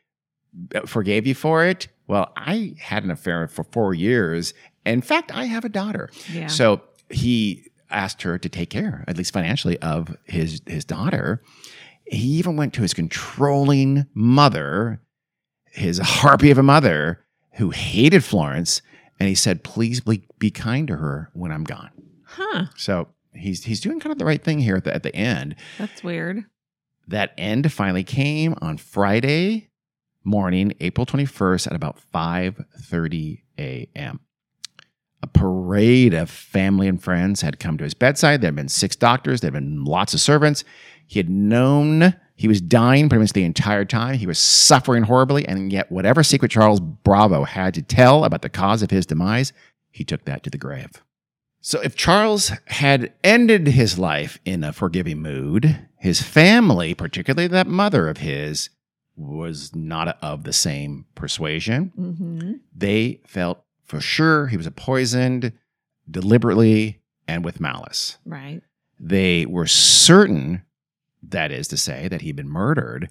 uh, forgave you for it. Well, I had an affair for four years. In fact, I have a daughter. Yeah. So he asked her to take care, at least financially, of his his daughter. He even went to his controlling mother, his harpy of a mother, who hated Florence, and he said, "Please be, be kind to her when I'm gone." Huh. So he's he's doing kind of the right thing here at the at the end. That's weird. That end finally came on Friday morning, April 21st at about 5:30 a.m. A parade of family and friends had come to his bedside. There had been six doctors, there had been lots of servants. He had known he was dying pretty much the entire time. He was suffering horribly, and yet whatever secret Charles Bravo had to tell about the cause of his demise, he took that to the grave. So if Charles had ended his life in a forgiving mood, his family, particularly that mother of his, was not of the same persuasion. Mm-hmm. They felt for sure he was poisoned deliberately and with malice. Right. They were certain, that is to say, that he'd been murdered,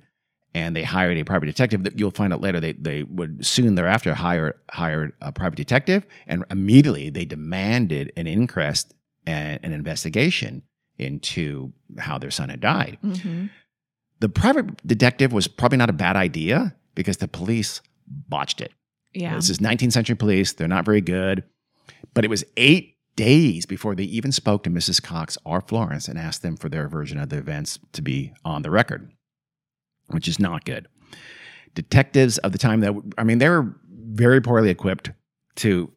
and they hired a private detective. That you'll find out later. They they would soon thereafter hire hired a private detective, and immediately they demanded an inquest and an investigation into how their son had died. Mm-hmm. The private detective was probably not a bad idea because the police botched it. Yeah. This is 19th century police. They're not very good. But it was eight days before they even spoke to Mrs. Cox or Florence and asked them for their version of the events to be on the record, which is not good. Detectives of the time that, I mean, they were very poorly equipped to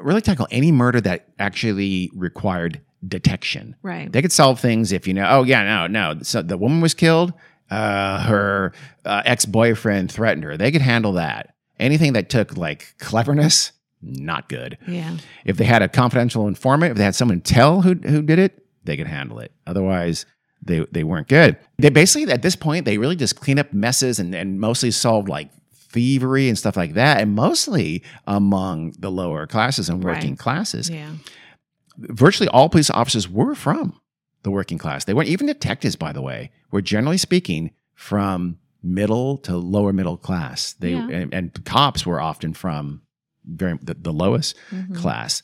really tackle any murder that actually required detection. right. They could solve things if you know, oh, yeah, no, no. So the woman was killed. Uh, her uh, ex boyfriend threatened her. They could handle that. Anything that took like cleverness, not good. yeah. If they had a confidential informant, if they had someone tell who, who did it, they could handle it. Otherwise, they, they weren't good. They basically, at this point, they really just clean up messes and, and mostly solved like thievery and stuff like that, and mostly among the lower classes and working Right. classes Yeah. virtually all police officers were from the working class. They weren't even detectives, by the way, were generally speaking from middle to lower middle class. They Yeah. and, and cops were often from very the, the lowest Mhm. class.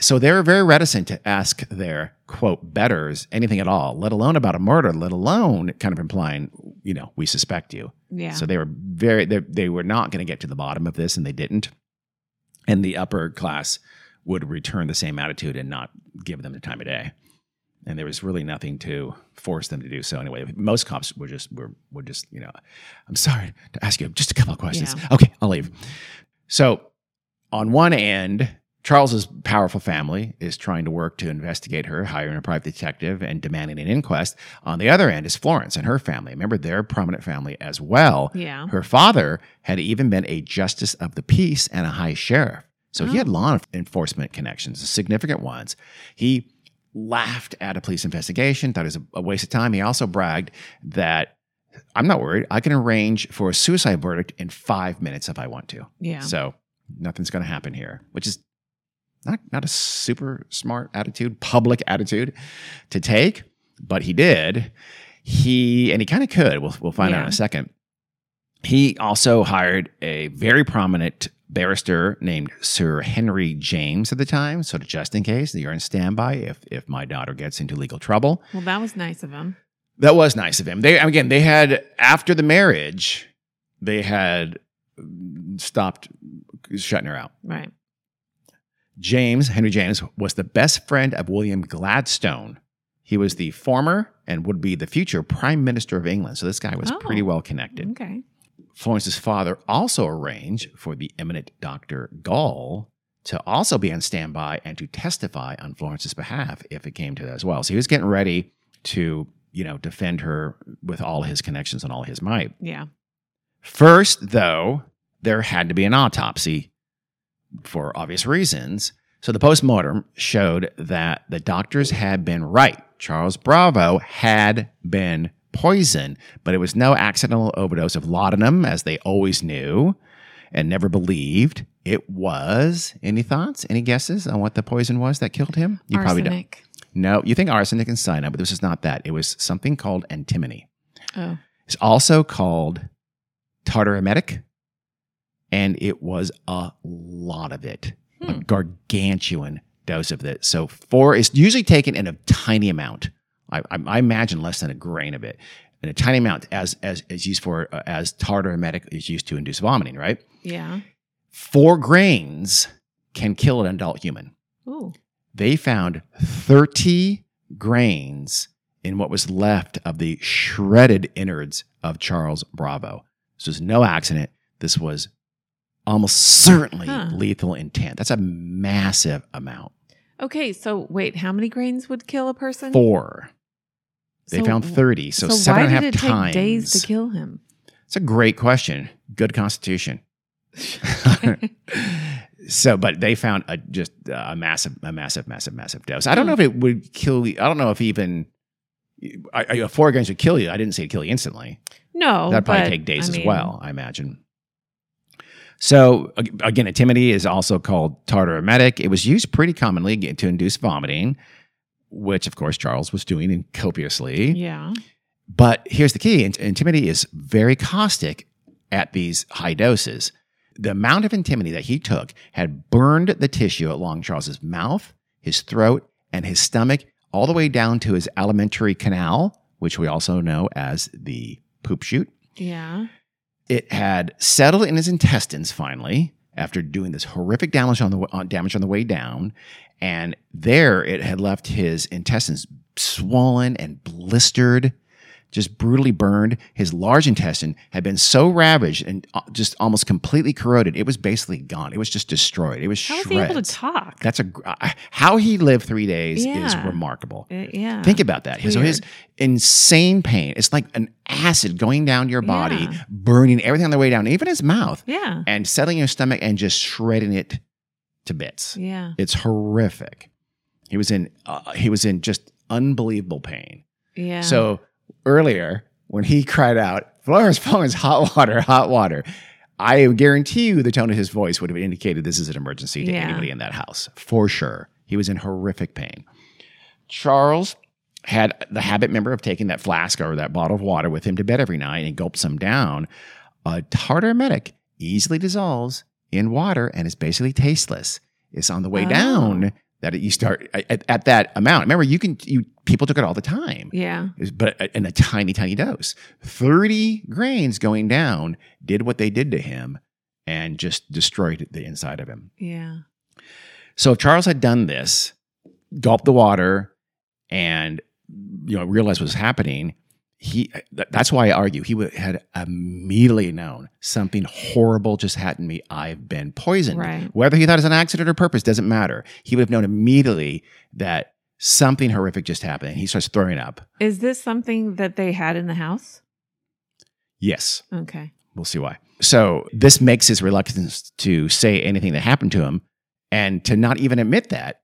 So they were very reticent to ask their quote betters anything at all, let alone about a murder, let alone kind of implying you know, we suspect you. Yeah. So they were very, they, they were not going to get to the bottom of this, and they didn't. And the upper class would return the same attitude and not give them the time of day. And there was really nothing to force them to do so anyway. Most cops were just were were just you know, I'm sorry to ask you just a couple of questions. Yeah. Okay, I'll leave. So on one end, Charles's powerful family is trying to work to investigate her, hiring a private detective and demanding an inquest. On the other end is Florence and her family. Remember, they're a prominent family as well. yeah. Her father had even been a justice of the peace and a high sheriff. So he Oh. had law enforcement connections, significant ones. He laughed at a police investigation, thought it was a, a waste of time. He also bragged that I'm not worried. I can arrange for a suicide verdict in five minutes if I want to. Yeah. So nothing's going to happen here, which is not not a super smart attitude, public attitude to take, but he did. He and he kind of could. We'll we'll find out in a second. He also hired a very prominent barrister named Sir Henry James at the time. So, just in case you're in standby if if my daughter gets into legal trouble, well, that was nice of him. that was nice of him. They again, they had after the marriage, they had stopped shutting her out. Right. James, Henry James, was the best friend of William Gladstone. He was the former and would be the future Prime Minister of England. So this guy was Oh. pretty well connected. Okay. Florence's father also arranged for the eminent Dr. Gully to also be on standby and to testify on Florence's behalf if it came to that as well. So he was getting ready to, you know, defend her with all his connections and all his might. Yeah. First, though, there had to be an autopsy for obvious reasons. So the postmortem showed that the doctors had been right. Charles Bravo had been poisoned, but it was no accidental overdose of laudanum, as they always knew and never believed. It was. Any thoughts? Any guesses on what the poison was that killed him? You probably don't. Arsenic. No, you think arsenic and cyanide, but this is not that. It was something called antimony. Oh. It's also called tartar emetic, and it was a lot of it, a Hmm. gargantuan dose of it. So four is usually taken in a tiny amount. I, I, I imagine less than a grain of it, and a tiny amount as as is used for uh, as tartar emetic is used to induce vomiting. Right, Yeah. four grains can kill an adult human Ooh. they found 30 grains in what was left of the shredded innards of Charles Bravo. This was no accident. This was almost certainly Huh. lethal intent. That's a massive amount. Okay. So wait, how many grains would kill a person? Four. They So- found 30, so, So, seven and a half did it times. take days to kill him? It's a great question. Good constitution. so, but they found a just a massive, a massive, massive, massive dose. I don't know if it would kill you. I don't know if even I, I, four grains would kill you. I didn't say kill you instantly. no, That'd probably but, take days I as mean, well. I imagine. So ag- again, antimony is also called tartar emetic. It was used pretty commonly to induce vomiting, which of course Charles was doing in copiously. Yeah. But here's the key antimony is very caustic at these high doses. The amount of antimony that he took had burned the tissue along Charles's mouth, his throat, and his stomach, all the way down to his alimentary canal, which we also know as the poop chute. Yeah. It had settled in his intestines finally after doing this horrific damage on the on, damage on the way down, and there it had left his intestines swollen and blistered, just brutally burned. His large intestine had been so ravaged and uh, just almost completely corroded. It was basically gone. It was just destroyed. It was How was he able to talk? That's a uh, how he lived three days is remarkable. Uh, yeah. Think about that. So his insane pain. It's like an acid going down your body, Yeah. burning everything on the way down, even his mouth, Yeah. and settling your stomach and just shredding it to bits. Yeah. It's horrific. He was in uh, he was in just unbelievable pain. Yeah. So earlier when he cried out, "Florence, Florence, hot water, hot water." I guarantee you the tone of his voice would have indicated this is an emergency to Yeah. anybody in that house, for sure. He was in horrific pain. Charles had the habit, member, of taking that flask or that bottle of water with him to bed every night and gulp some down. A tartar emetic easily dissolves in water and is basically tasteless. It's on the way Oh. down that you start at, at that amount. Remember, you can you people took it all the time, Yeah. but uh, in a tiny, tiny dose. Thirty grains going down did what they did to him and just destroyed the inside of him. Yeah. So if Charles had done this, gulped the water, and you know realized what was happening, he that's why I argue he would had immediately known something horrible just happened to me. I've been poisoned. Right. Whether he thought it was an accident or purpose doesn't matter. He would have known immediately that something horrific just happened. And he starts throwing up. Is this something that they had in the house? Yes, Okay. we'll see why. So this makes his reluctance to say anything that happened to him and to not even admit that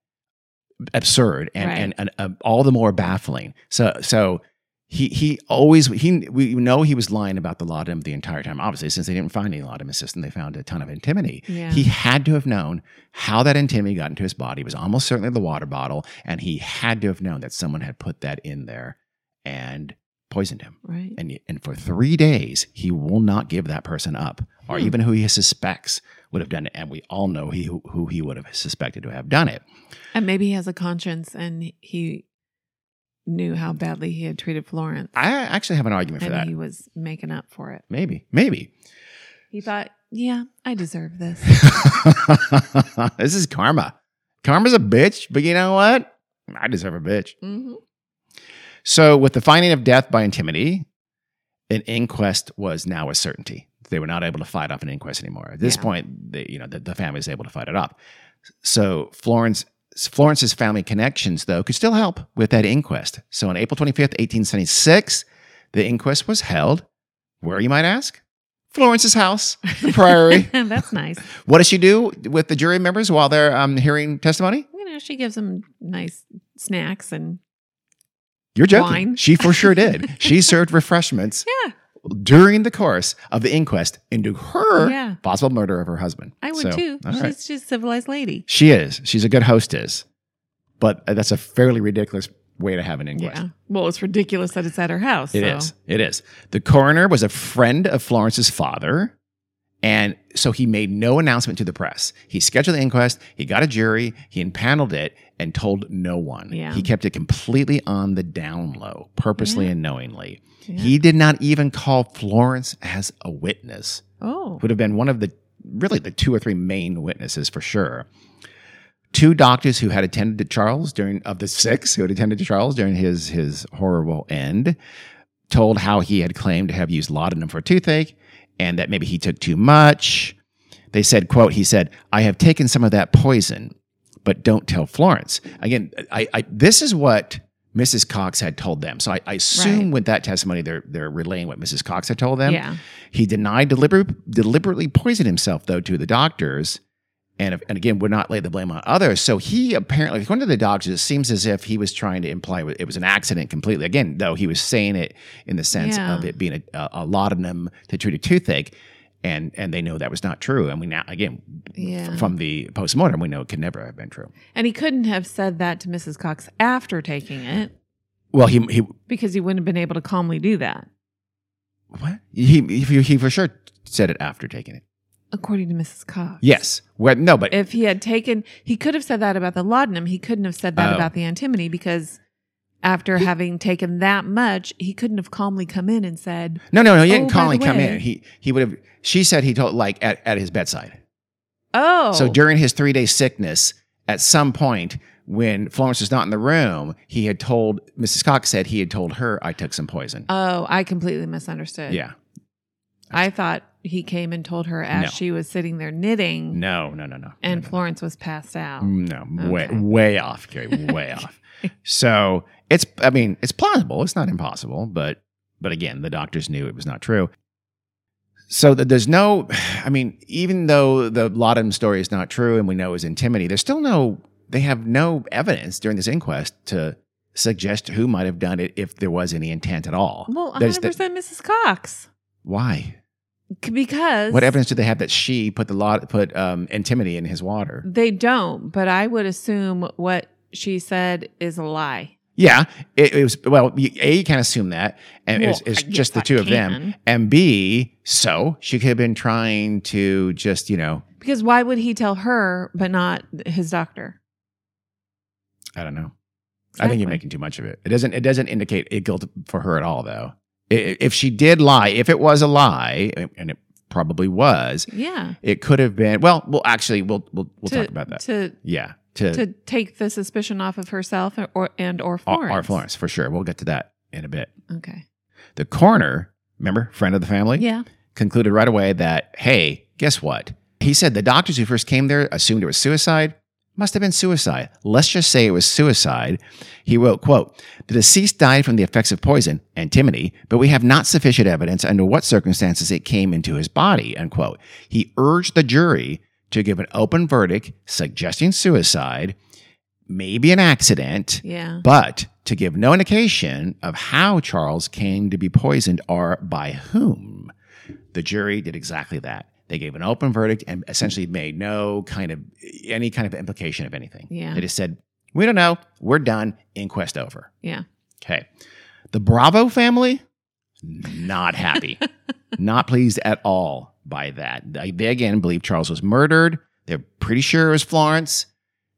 absurd and Right. and, and uh, all the more baffling. So so he he always he we know he was lying about the laudanum the entire time. Obviously, since they didn't find any laudanum in his system, they found a ton of antimony. Yeah. He had to have known how that antimony got into his body. It was almost certainly the water bottle, and he had to have known that someone had put that in there and poisoned him. right. And, and for three days, he will not give that person up, or Hmm. even who he suspects would have done it. And we all know he, who, who he would have suspected to have done it. And maybe he has a conscience and he knew how badly he had treated Florence. I actually have an argument for and that. he was making up for it. Maybe, maybe. He thought, yeah, I deserve this. this is karma. Karma's a bitch, but you know what? I deserve a bitch. hmm So, with the finding of death by antimony, an inquest was now a certainty. They were not able to fight off an inquest anymore. At this Yeah. point, the, you know, the, the family was able to fight it off. So, Florence, Florence's family connections, though, could still help with that inquest. So, on April 25th, 1876, the inquest was held. Where, you might ask? Florence's house, the priory. That's nice. what does she do with the jury members while they're um, hearing testimony? You know, she gives them nice snacks and You're joking. Wine. She for sure did. she served refreshments yeah, during the course of the inquest into her Yeah. possible murder of her husband. I would So, too. She's right. she's a civilized lady. She is. She's a good hostess, but uh, that's a fairly ridiculous way to have an inquest. Yeah. Well, it's ridiculous that it's at her house. It so. is. It is. The coroner was a friend of Florence's father. And so he made no announcement to the press. He scheduled the inquest, he got a jury, he impaneled it, and told no one. Yeah. He kept it completely on the down low, purposely Yeah. and knowingly. Yeah. He did not even call Florence as a witness. Oh, Would have been one of the really the two or three main witnesses for sure. Two doctors who had attended to Charles during of the six who had attended to Charles during his his horrible end told how he had claimed to have used laudanum for toothache and that maybe he took too much. They said, quote, he said, I have taken some of that poison, but don't tell Florence. Again, I, I this is what Mrs. Cox had told them. So I, I assume Right. with that testimony, they're they're relaying what Mrs. Cox had told them. yeah. He denied deliberate, deliberately poisoned himself, though, to the doctors, and, and again would not lay the blame on others. So he apparently, according to the doctors, it seems as if he was trying to imply it was an accident completely. Again, though, he was saying it in the sense Yeah. of it being a, a, a laudanum to treat a toothache, and and they know that was not true. And we now, again, Yeah. f- from the postmortem, we know it could never have been true. And he couldn't have said that to Mrs. Cox after taking it Well, he he because he wouldn't have been able to calmly do that, what he he, he for sure said it after taking it. According to Mrs. Cox. Yes, well, no, but If he had taken, he could have said that about the laudanum. He couldn't have said that Oh. about the antimony because after having taken that much, he couldn't have calmly come in and said, no, no, no. He didn't Oh, by call the come way- in. He he would have. She said he told like at, at his bedside. "Oh, So during his three day sickness, at some point when Florence was not in the room, he had told Mrs. Cox said he had told her I took some poison. oh, I completely misunderstood. yeah. I thought he came and told her as No. she was sitting there knitting, No, no, no, no. and no, no. Florence was passed out. No, way Okay. way off, Gary, way off. So it's I mean, it's plausible. It's not impossible, but but again, the doctors knew it was not true. So that there's no, I mean, even though the laudanum story is not true and we know it was antimony, there's still no, they have no evidence during this inquest to suggest who might have done it if there was any intent at all. Well, There's 100% the- Mrs. Cox. why? Because What evidence do they have that she put the lot put um, antimony in his water? They don't, but I would assume what she said is a lie. Yeah, it, it was. Well, a you can't assume that, and Well, it's, it's just the I two of them. And B, so she could have been trying to just you know. Because why would he tell her but not his doctor? I don't know. I think you're making too much of it. It doesn't. It doesn't indicate a guilt for her at all, though. If she did lie, if it was a lie, and it probably was, Yeah. it could have been. Well, well, actually, we'll we'll we'll to, talk about that. To yeah, to, to take the suspicion off of herself or and or Florence. our Florence for sure. We'll get to that in a bit. Okay. The coroner, remember, friend of the family, Yeah. concluded right away that hey, guess what? He said the doctors who first came there assumed it was suicide. Must have been suicide. Let's just say it was suicide. He wrote, quote, the deceased died from the effects of poison, antimony, but we have not sufficient evidence under what circumstances it came into his body, unquote. He urged the jury to give an open verdict suggesting suicide, maybe an accident, Yeah. but to give no indication of how Charles came to be poisoned or by whom. The jury did exactly that. They gave an open verdict and essentially made no kind of any kind of implication of anything. Yeah. They just said, "We don't know. We're done. Inquest over." Yeah. Okay. The Bravo family, not happy, not pleased at all by that. They, again believe Charles was murdered. They're pretty sure it was Florence.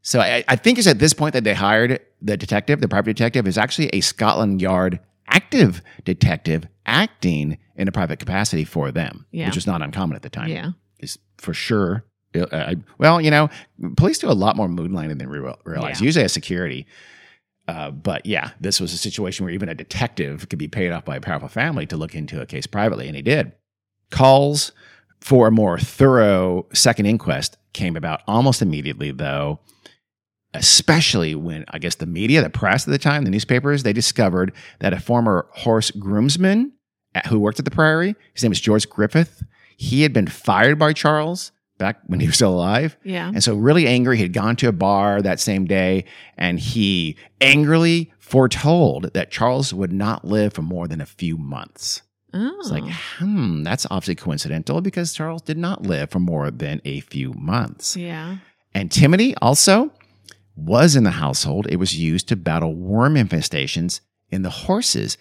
So I, I think it's at this point that they hired the detective, the private detective, is actually a Scotland Yard active detective acting in a private capacity for them, Yeah. which was not uncommon at the time. Yeah. Is for sure. uh, I, well, you know, police do a lot more moonlighting than we real- realize. Yeah. Usually as security. Uh, but yeah, this was a situation where even a detective could be paid off by a powerful family to look into a case privately, and he did. Calls for a more thorough second inquest came about almost immediately, though, especially when I guess the media, the press at the time, the newspapers, they discovered that a former horse groomsman at- who worked at the Priory, his name was George Griffith, he had been fired by Charles back when he was still alive. Yeah. And so, really angry, he had gone to a bar that same day and he angrily foretold that Charles would not live for more than a few months. Oh. It's like, hmm, that's obviously coincidental because Charles did not live for more than a few months. yeah. Antimony also was in the household. It was used to battle worm infestations in the horses.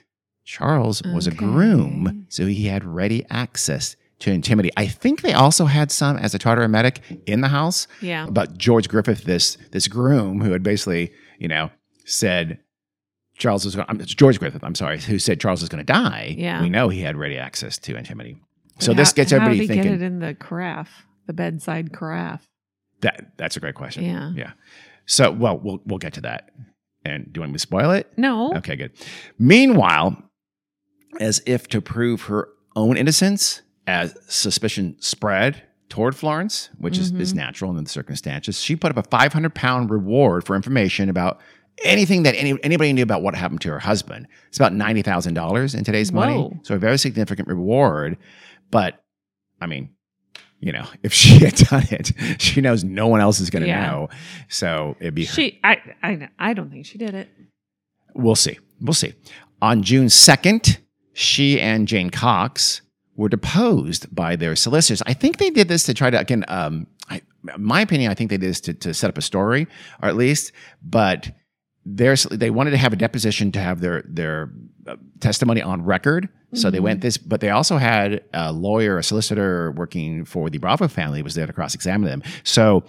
Charles was a groom, so he had ready access to antimony. I think they also had some as a tartar emetic in the house. Yeah. But George Griffith, this this groom who had basically, you know, said Charles was going. It's George Griffith. I'm sorry, who said Charles was going to die. Yeah. we know he had ready access to antimony. So But this how- gets how everybody did he thinking. get it in the carafe, the bedside carafe. that that's a great question. Yeah. yeah. So well, we'll we'll get to that. And do you want me to spoil it? No. Okay, good. Meanwhile, as if to prove her own innocence, as suspicion spread toward Florence, which is, is mm-hmm. natural in the circumstances, she put up a 500 pound reward for information about anything that any, anybody knew about what happened to her husband. It's about $90,000 in today's money. So a very significant reward. But I mean, you know, if she had done it, she knows no one else is going to Yeah. know. So it'd be her. She I I I don't think she did it. We'll see. We'll see. On June 2nd, she and Jane Cox were deposed by their solicitors. I think they did this to try to, again, um, I, my opinion, I think they did this to, to set up a story, or at least, but there's, they wanted to have a deposition to have their, their uh, testimony on record. So they went this, but they also had a lawyer, a solicitor working for the Bravo family was there to cross examine them. So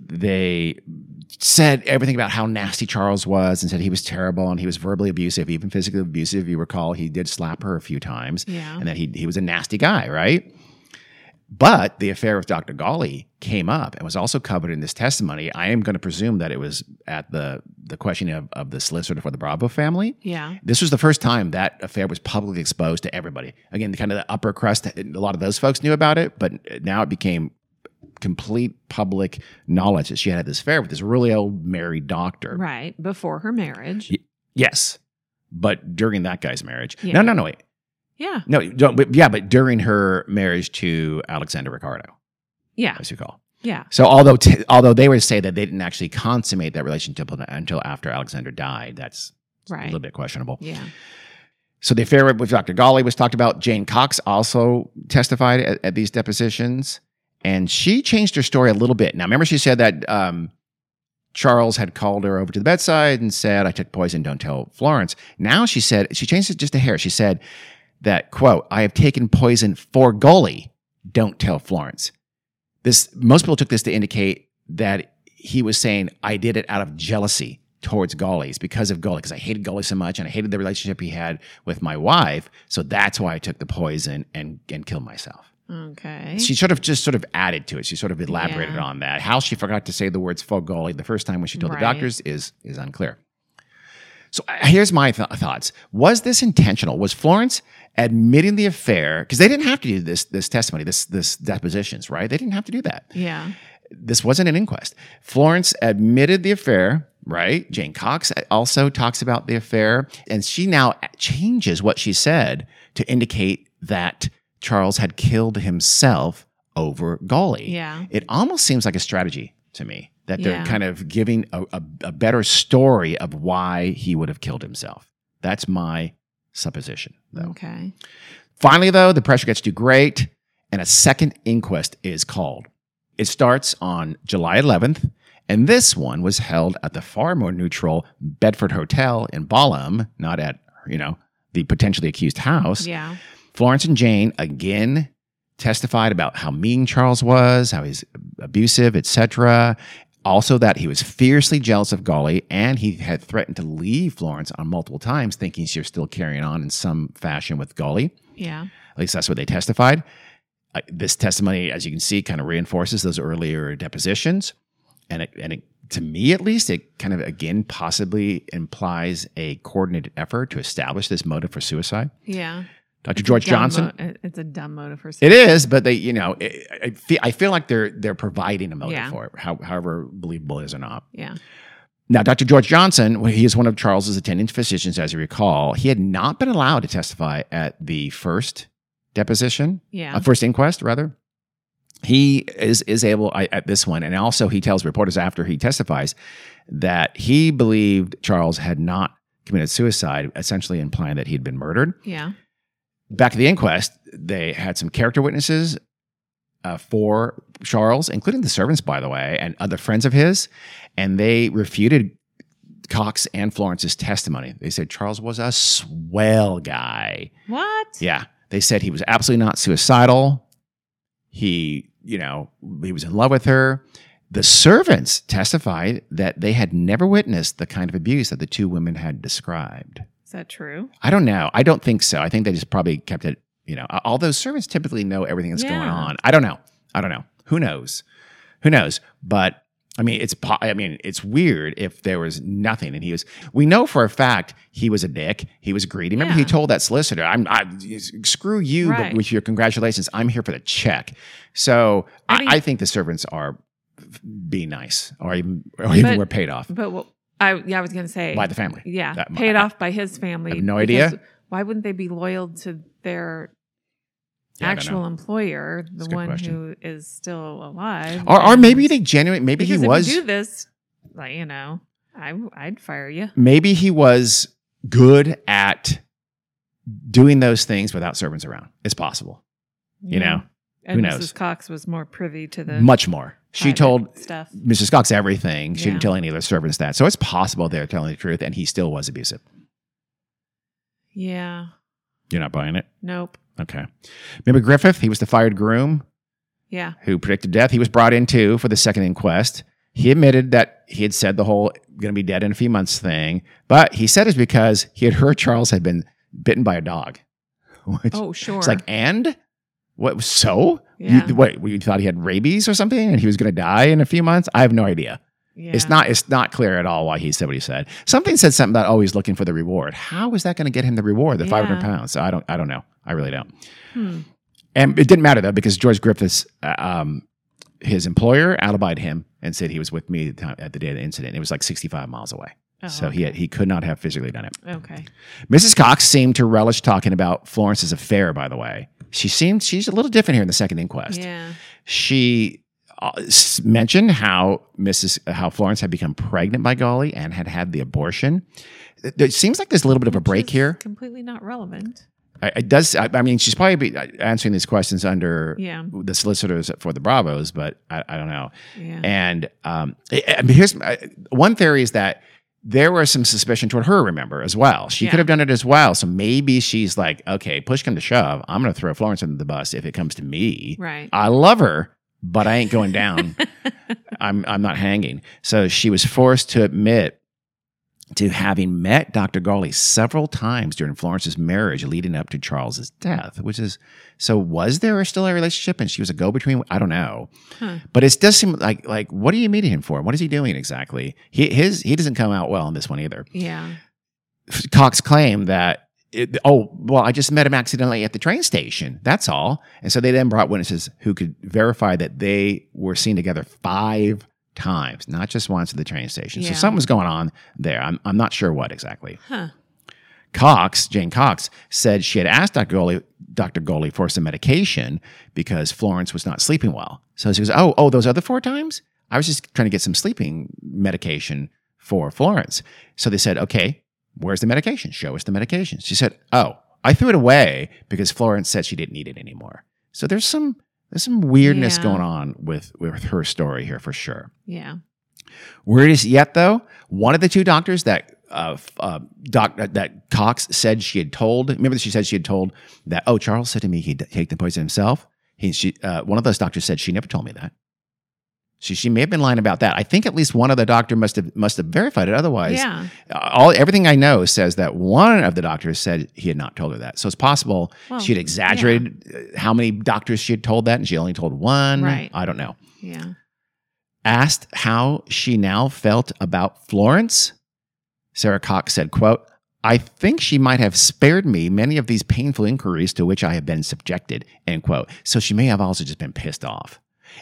they said everything about how nasty Charles was and said he was terrible and he was verbally abusive, even physically abusive. If you recall, he did slap her a few times Yeah. and that he, he was a nasty guy, right? But the affair with Dr. Gully came up and was also covered in this testimony. I am going to presume that it was at the, the questioning of, of the solicitor for the Bravo family. Yeah. This was the first time that affair was publicly exposed to everybody. Again, kind of the upper crust, a lot of those folks knew about it, but now it became complete public knowledge that she had this affair with this really old married doctor. Right. Before her marriage. Y- Yes. But during that guy's marriage. Yeah. No, no, no, wait. Yeah. No, don't, but yeah, but during her marriage to Alexander Ricardo, Yeah. as you call. Yeah. So although t- although they would say that they didn't actually consummate that relationship until after Alexander died, that's right. a little bit questionable. Yeah. So the affair with Dr. Gully was talked about. Jane Cox also testified at, at these depositions, and she changed her story a little bit. Now, remember, she said that um, Charles had called her over to the bedside and said, "I took poison. Don't tell Florence." Now she said she changed it just a hair. She said that quote, "I have taken poison for Gully. Don't tell Florence." This most people took this to indicate that he was saying, I did it out of jealousy towards. It's because of Gully, because I hated Gully so much and I hated the relationship he had with my wife. So that's why I took the poison and, and killed myself. Okay. She sort of just sort of added to it. She sort of elaborated Yeah. on that. How she forgot to say the words "fuck Gully" the first time when she told Right. the doctors is is unclear. So uh, here's my th- thoughts: Was this intentional? Was Florence admitting the affair because they didn't have to do this this testimony, this this depositions, right? They didn't have to do that. yeah. This wasn't an inquest. Florence admitted the affair, right? Jane Cox also talks about the affair, and she now changes what she said to indicate that Charles had killed himself over Gully. Yeah. It almost seems like a strategy to me that they're Yeah. kind of giving a, a, a better story of why he would have killed himself. That's my supposition, though. Okay. Finally, though, the pressure gets too great and a second inquest is called. It starts on July 11th, and this one was held at the far more neutral Bedford Hotel in Balham, not at, you know, the potentially accused house. Yeah. Florence and Jane again testified about how mean Charles was, how he's abusive, etc. Also, that he was fiercely jealous of Gully and he had threatened to leave Florence on multiple times, thinking she was still carrying on in some fashion with Gully. Yeah. At least that's what they testified. Uh, this testimony, as you can see, kind of reinforces those earlier depositions, and it, and it, to me at least, it kind of again possibly implies a coordinated effort to establish this motive for suicide. Yeah. Dr. George Johnson. mo- it's a dumb motive for suicide. It is, but they, you know, it, I, feel, I feel like they're they're providing a motive Yeah. for it, how, however believable it is or not. Yeah. Now, Dr. George Johnson, he is one of Charles's attending physicians, as you recall. He had not been allowed to testify at the first deposition, Yeah. uh, first inquest, rather. He is is able I, at this one, and also he tells reporters after he testifies that he believed Charles had not committed suicide, essentially implying that he'd been murdered yeah. Back at the inquest, they had some character witnesses uh, for Charles, including the servants, by the way, and other friends of his, and they refuted Cox and Florence's testimony. They said Charles was a swell guy. What? Yeah, they said he was absolutely not suicidal. He, you know, he was in love with her. The servants testified that they had never witnessed the kind of abuse that the two women had described. Is that true? I don't know. I don't think so. I think they just probably kept it, you know, although servants typically know everything that's going on. I don't know. I don't know. Who knows? Who knows? But I mean, it's I mean, it's weird if there was nothing and he was we know for a fact he was a dick. He was greedy. Remember he told that solicitor, I'm I screw you but Right. with your congratulations. I'm here for the check. So I I, think- I think the servants are being nice or even or even But- were paid off But what, I yeah, I was gonna say by the family. Yeah, That- paid I- off by his family. I have no idea. Why wouldn't they be loyal to their Yeah, actual employer, the one question. who is still alive? Or, or maybe they genuinely maybe he if was do this, like you know, I I'd fire you. maybe he was good at doing those things without servants around. It's possible. You know, and who Mrs. knows? Cox was more privy to the much more. She told stuff. Mrs. Cox everything. She Yeah. didn't tell any of the servants that. So it's possible they're telling the truth and he still was abusive. Yeah. You're not buying it? Nope. Okay. Remember Griffith? He was the fired groom Yeah. who predicted death. He was brought in too for the second inquest. He admitted that he had said the whole going to be dead in a few months thing, but he said it's because he had heard Charles had been bitten by a dog. Which, Oh, sure. It's like, and what? So, Yeah. you, what? You thought he had rabies or something, and he was going to die in a few months? I have no idea. yeah. It's not. It's not clear at all why he said what he said. Something said something about always looking for the reward. How is that going to get him the reward? The Yeah. five hundred pounds. So I don't. I don't know. I really don't. Hmm. And it didn't matter though because George Griffiths, uh, um, his employer, alibied him and said he was with me at the, time, at the day of the incident. It was like sixty-five miles away. Oh, So he had, he could not have physically done it. Okay. Mrs. Cox seemed to relish talking about Florence's affair, by the way. She seemed, she's a little different here in the second inquest. Yeah. She uh, mentioned how Mrs. how Florence had become pregnant by Gully and had had the abortion. It, seems like there's a little bit of a break here. Completely not relevant. I- It does. I, I mean, she's probably be uh, answering these questions under Yeah. the solicitors for the Bravos, but I, I don't know. Yeah. And um, here's uh, one theory is that there was some suspicion toward her, remember, as well. She Yeah. could have done it as well. So maybe she's like, okay, push come to shove. I'm going to throw Florence under the bus if it comes to me. right. I love her, but I ain't going down. I'm I'm not hanging. So she was forced to admit to having met Dr. Gully several times during Florence's marriage leading up to Charles's death, which is so was there still a relationship and she was a go-between? I don't know. Huh. But it does seem like like what are you meeting him for? What is he doing exactly? He his he doesn't come out well in this one either. Yeah. Cox claimed that it, oh well I just met him accidentally at the train station. That's all. And so they then brought witnesses who could verify that they were seen together five times, not just once at the train station. So something was going on there. I'm I'm not sure what exactly. Huh. Cox, Jane Cox, said she had asked Dr. Gully, Dr. Gully for some medication because Florence was not sleeping well. So she goes, Oh, oh, those other four times? I was just trying to get some sleeping medication for Florence. So they said, Okay, where's the medication? Show us the medication. She said, Oh, I threw it away because Florence said she didn't need it anymore. So there's some there's some weirdness Yeah. going on with, with her story here for sure. Yeah. Weirdest yet, though, one of the two doctors that uh, uh, doc that Cox said she had told. Remember that she said she had told that. Oh, Charles said to me he'd take the poison himself. He, she, uh, one of those doctors said she never told me that. She, she may have been lying about that. I think at least one of the doctor must have must have verified it. Otherwise, Yeah. uh, all everything I know says that one of the doctors said he had not told her that. So it's possible Well, she had exaggerated uh, how many doctors she had told that, and she only told one. Right. I don't know Yeah. asked how she now felt about Florence, Sarah Cox said, quote, I think she might have spared me many of these painful inquiries to which I have been subjected, end quote. So she may have also just been pissed off.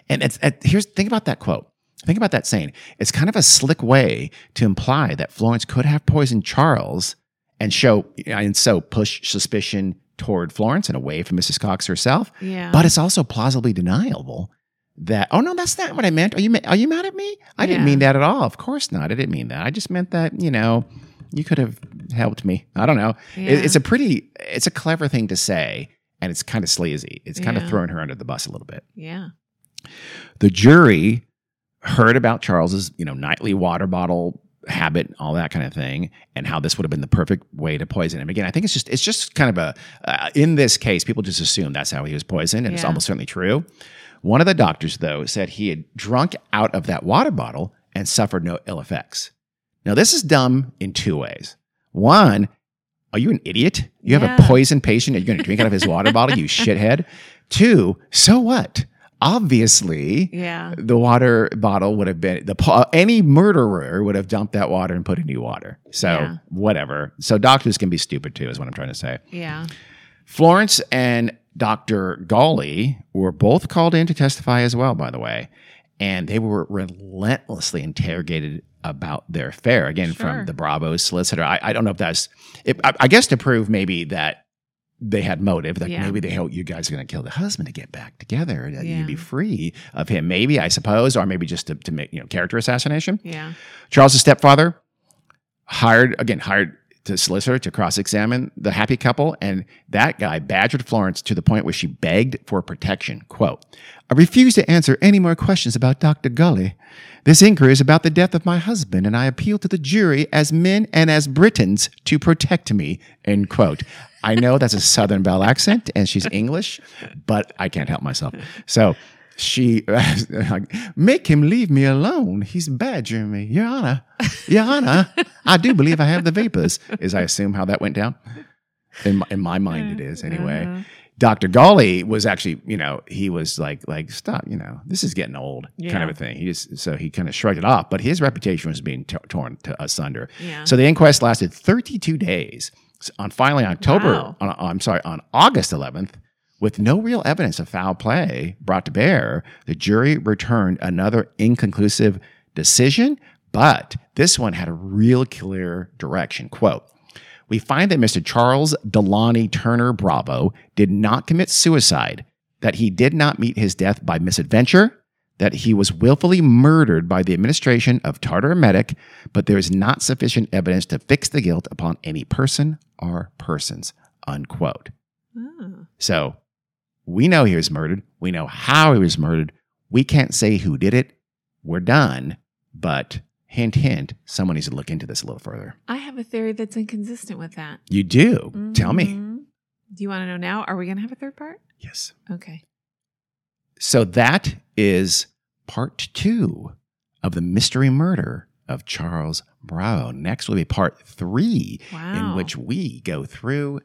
And it's, it, here's, think about that quote. Think about that saying. It's kind of a slick way to imply that Florence could have poisoned Charles and show, and so push suspicion toward Florence and away from Mrs. Cox herself. Yeah. But it's also plausibly deniable that oh no, that's not what I meant. Are you are you mad at me? I didn't mean that at all. Of course not. I didn't mean that. I just meant that you know you could have helped me. I don't know. It- Yeah. it's a pretty, it's a clever thing to say, and it's kind of sleazy. It's kind of Yeah. throwing her under the bus a little bit. yeah. The jury heard about Charles's, you know, nightly water bottle habit, all that kind of thing, and how this would have been the perfect way to poison him. Again, I think it's just it's just kind of a uh, in this case, people just assume that's how he was poisoned, and it's almost certainly true. One of the doctors, though, said he had drunk out of that water bottle and suffered no ill effects. Now, this is dumb in two ways. One, are you an idiot? You have a Yeah. poison patient and you're going to drink out of his water bottle, you shithead. Two, so what? Obviously, Yeah. the water bottle would have been the any murderer would have dumped that water and put in new water. So Yeah. whatever. So doctors can be stupid too, is what I'm trying to say. Yeah. Florence and Dr. Gully were both called in to testify as well, by the way. And they were relentlessly interrogated about their affair, again, Sure. from the Bravo solicitor. I, I don't know if that's, it, I, I guess to prove maybe that they had motive, like Yeah. maybe they hope you guys are going to kill the husband to get back together, that Yeah. you'd be free of him, maybe, I suppose, or maybe just to, to make, you know, character assassination. Yeah. Charles's stepfather hired again hired the solicitor to cross-examine the happy couple, and that guy badgered Florence to the point where she begged for protection. "Quote: I refuse to answer any more questions about Doctor Gully. This inquiry is about the death of my husband, and I appeal to the jury as men and as Britons to protect me." End quote. I know that's a Southern Belle accent, and she's English, but I can't help myself. So she like, make him leave me alone. He's badgering me, Your Honor. Your Honor, I do believe I have the vapors. Is I assume how that went down. In my, in my mind, it is anyway. Uh-huh. Dr. Gully was actually, you know, he was like, like stop, you know, this is getting old, kind of a thing. He just so he kind of shrugged it off, but his reputation was being t- torn to asunder. Yeah. So the inquest lasted 32 days. S- On finally October, Wow. on, I'm sorry, on August 11th, with no real evidence of foul play brought to bear, the jury returned another inconclusive decision, but this one had a real clear direction. Quote, we find that Mr. Charles Delauney Turner Bravo did not commit suicide, that he did not meet his death by misadventure, that he was willfully murdered by the administration of tartar emetic, but there is not sufficient evidence to fix the guilt upon any person or persons. Unquote. Oh. So we know he was murdered. We know how he was murdered. We can't say who did it. We're done. But hint, hint, someone needs to look into this a little further. I have a theory that's inconsistent with that. You do. Tell me. Mhm. Do you want to know now? Are we going to have a third part? Yes. Okay. So that is part two of the mystery murder of Charles Bravo. Next will be part three, Wow. in which we go through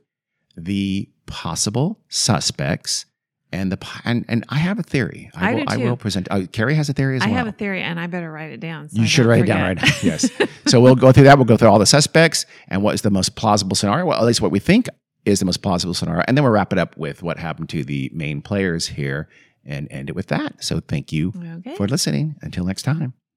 the possible suspects and the and and I have a theory. I will, do I will present. Uh, Carrie has a theory as I well. I have a theory, and I better write it down. so I you should don't write it down right now. Yes. so we'll go through that. We'll go through all the suspects and what is the most plausible scenario. Well, at least what we think is the most plausible scenario, and then we'll wrap it up with what happened to the main players here and end it with that. So thank you okay. for listening. Until next time.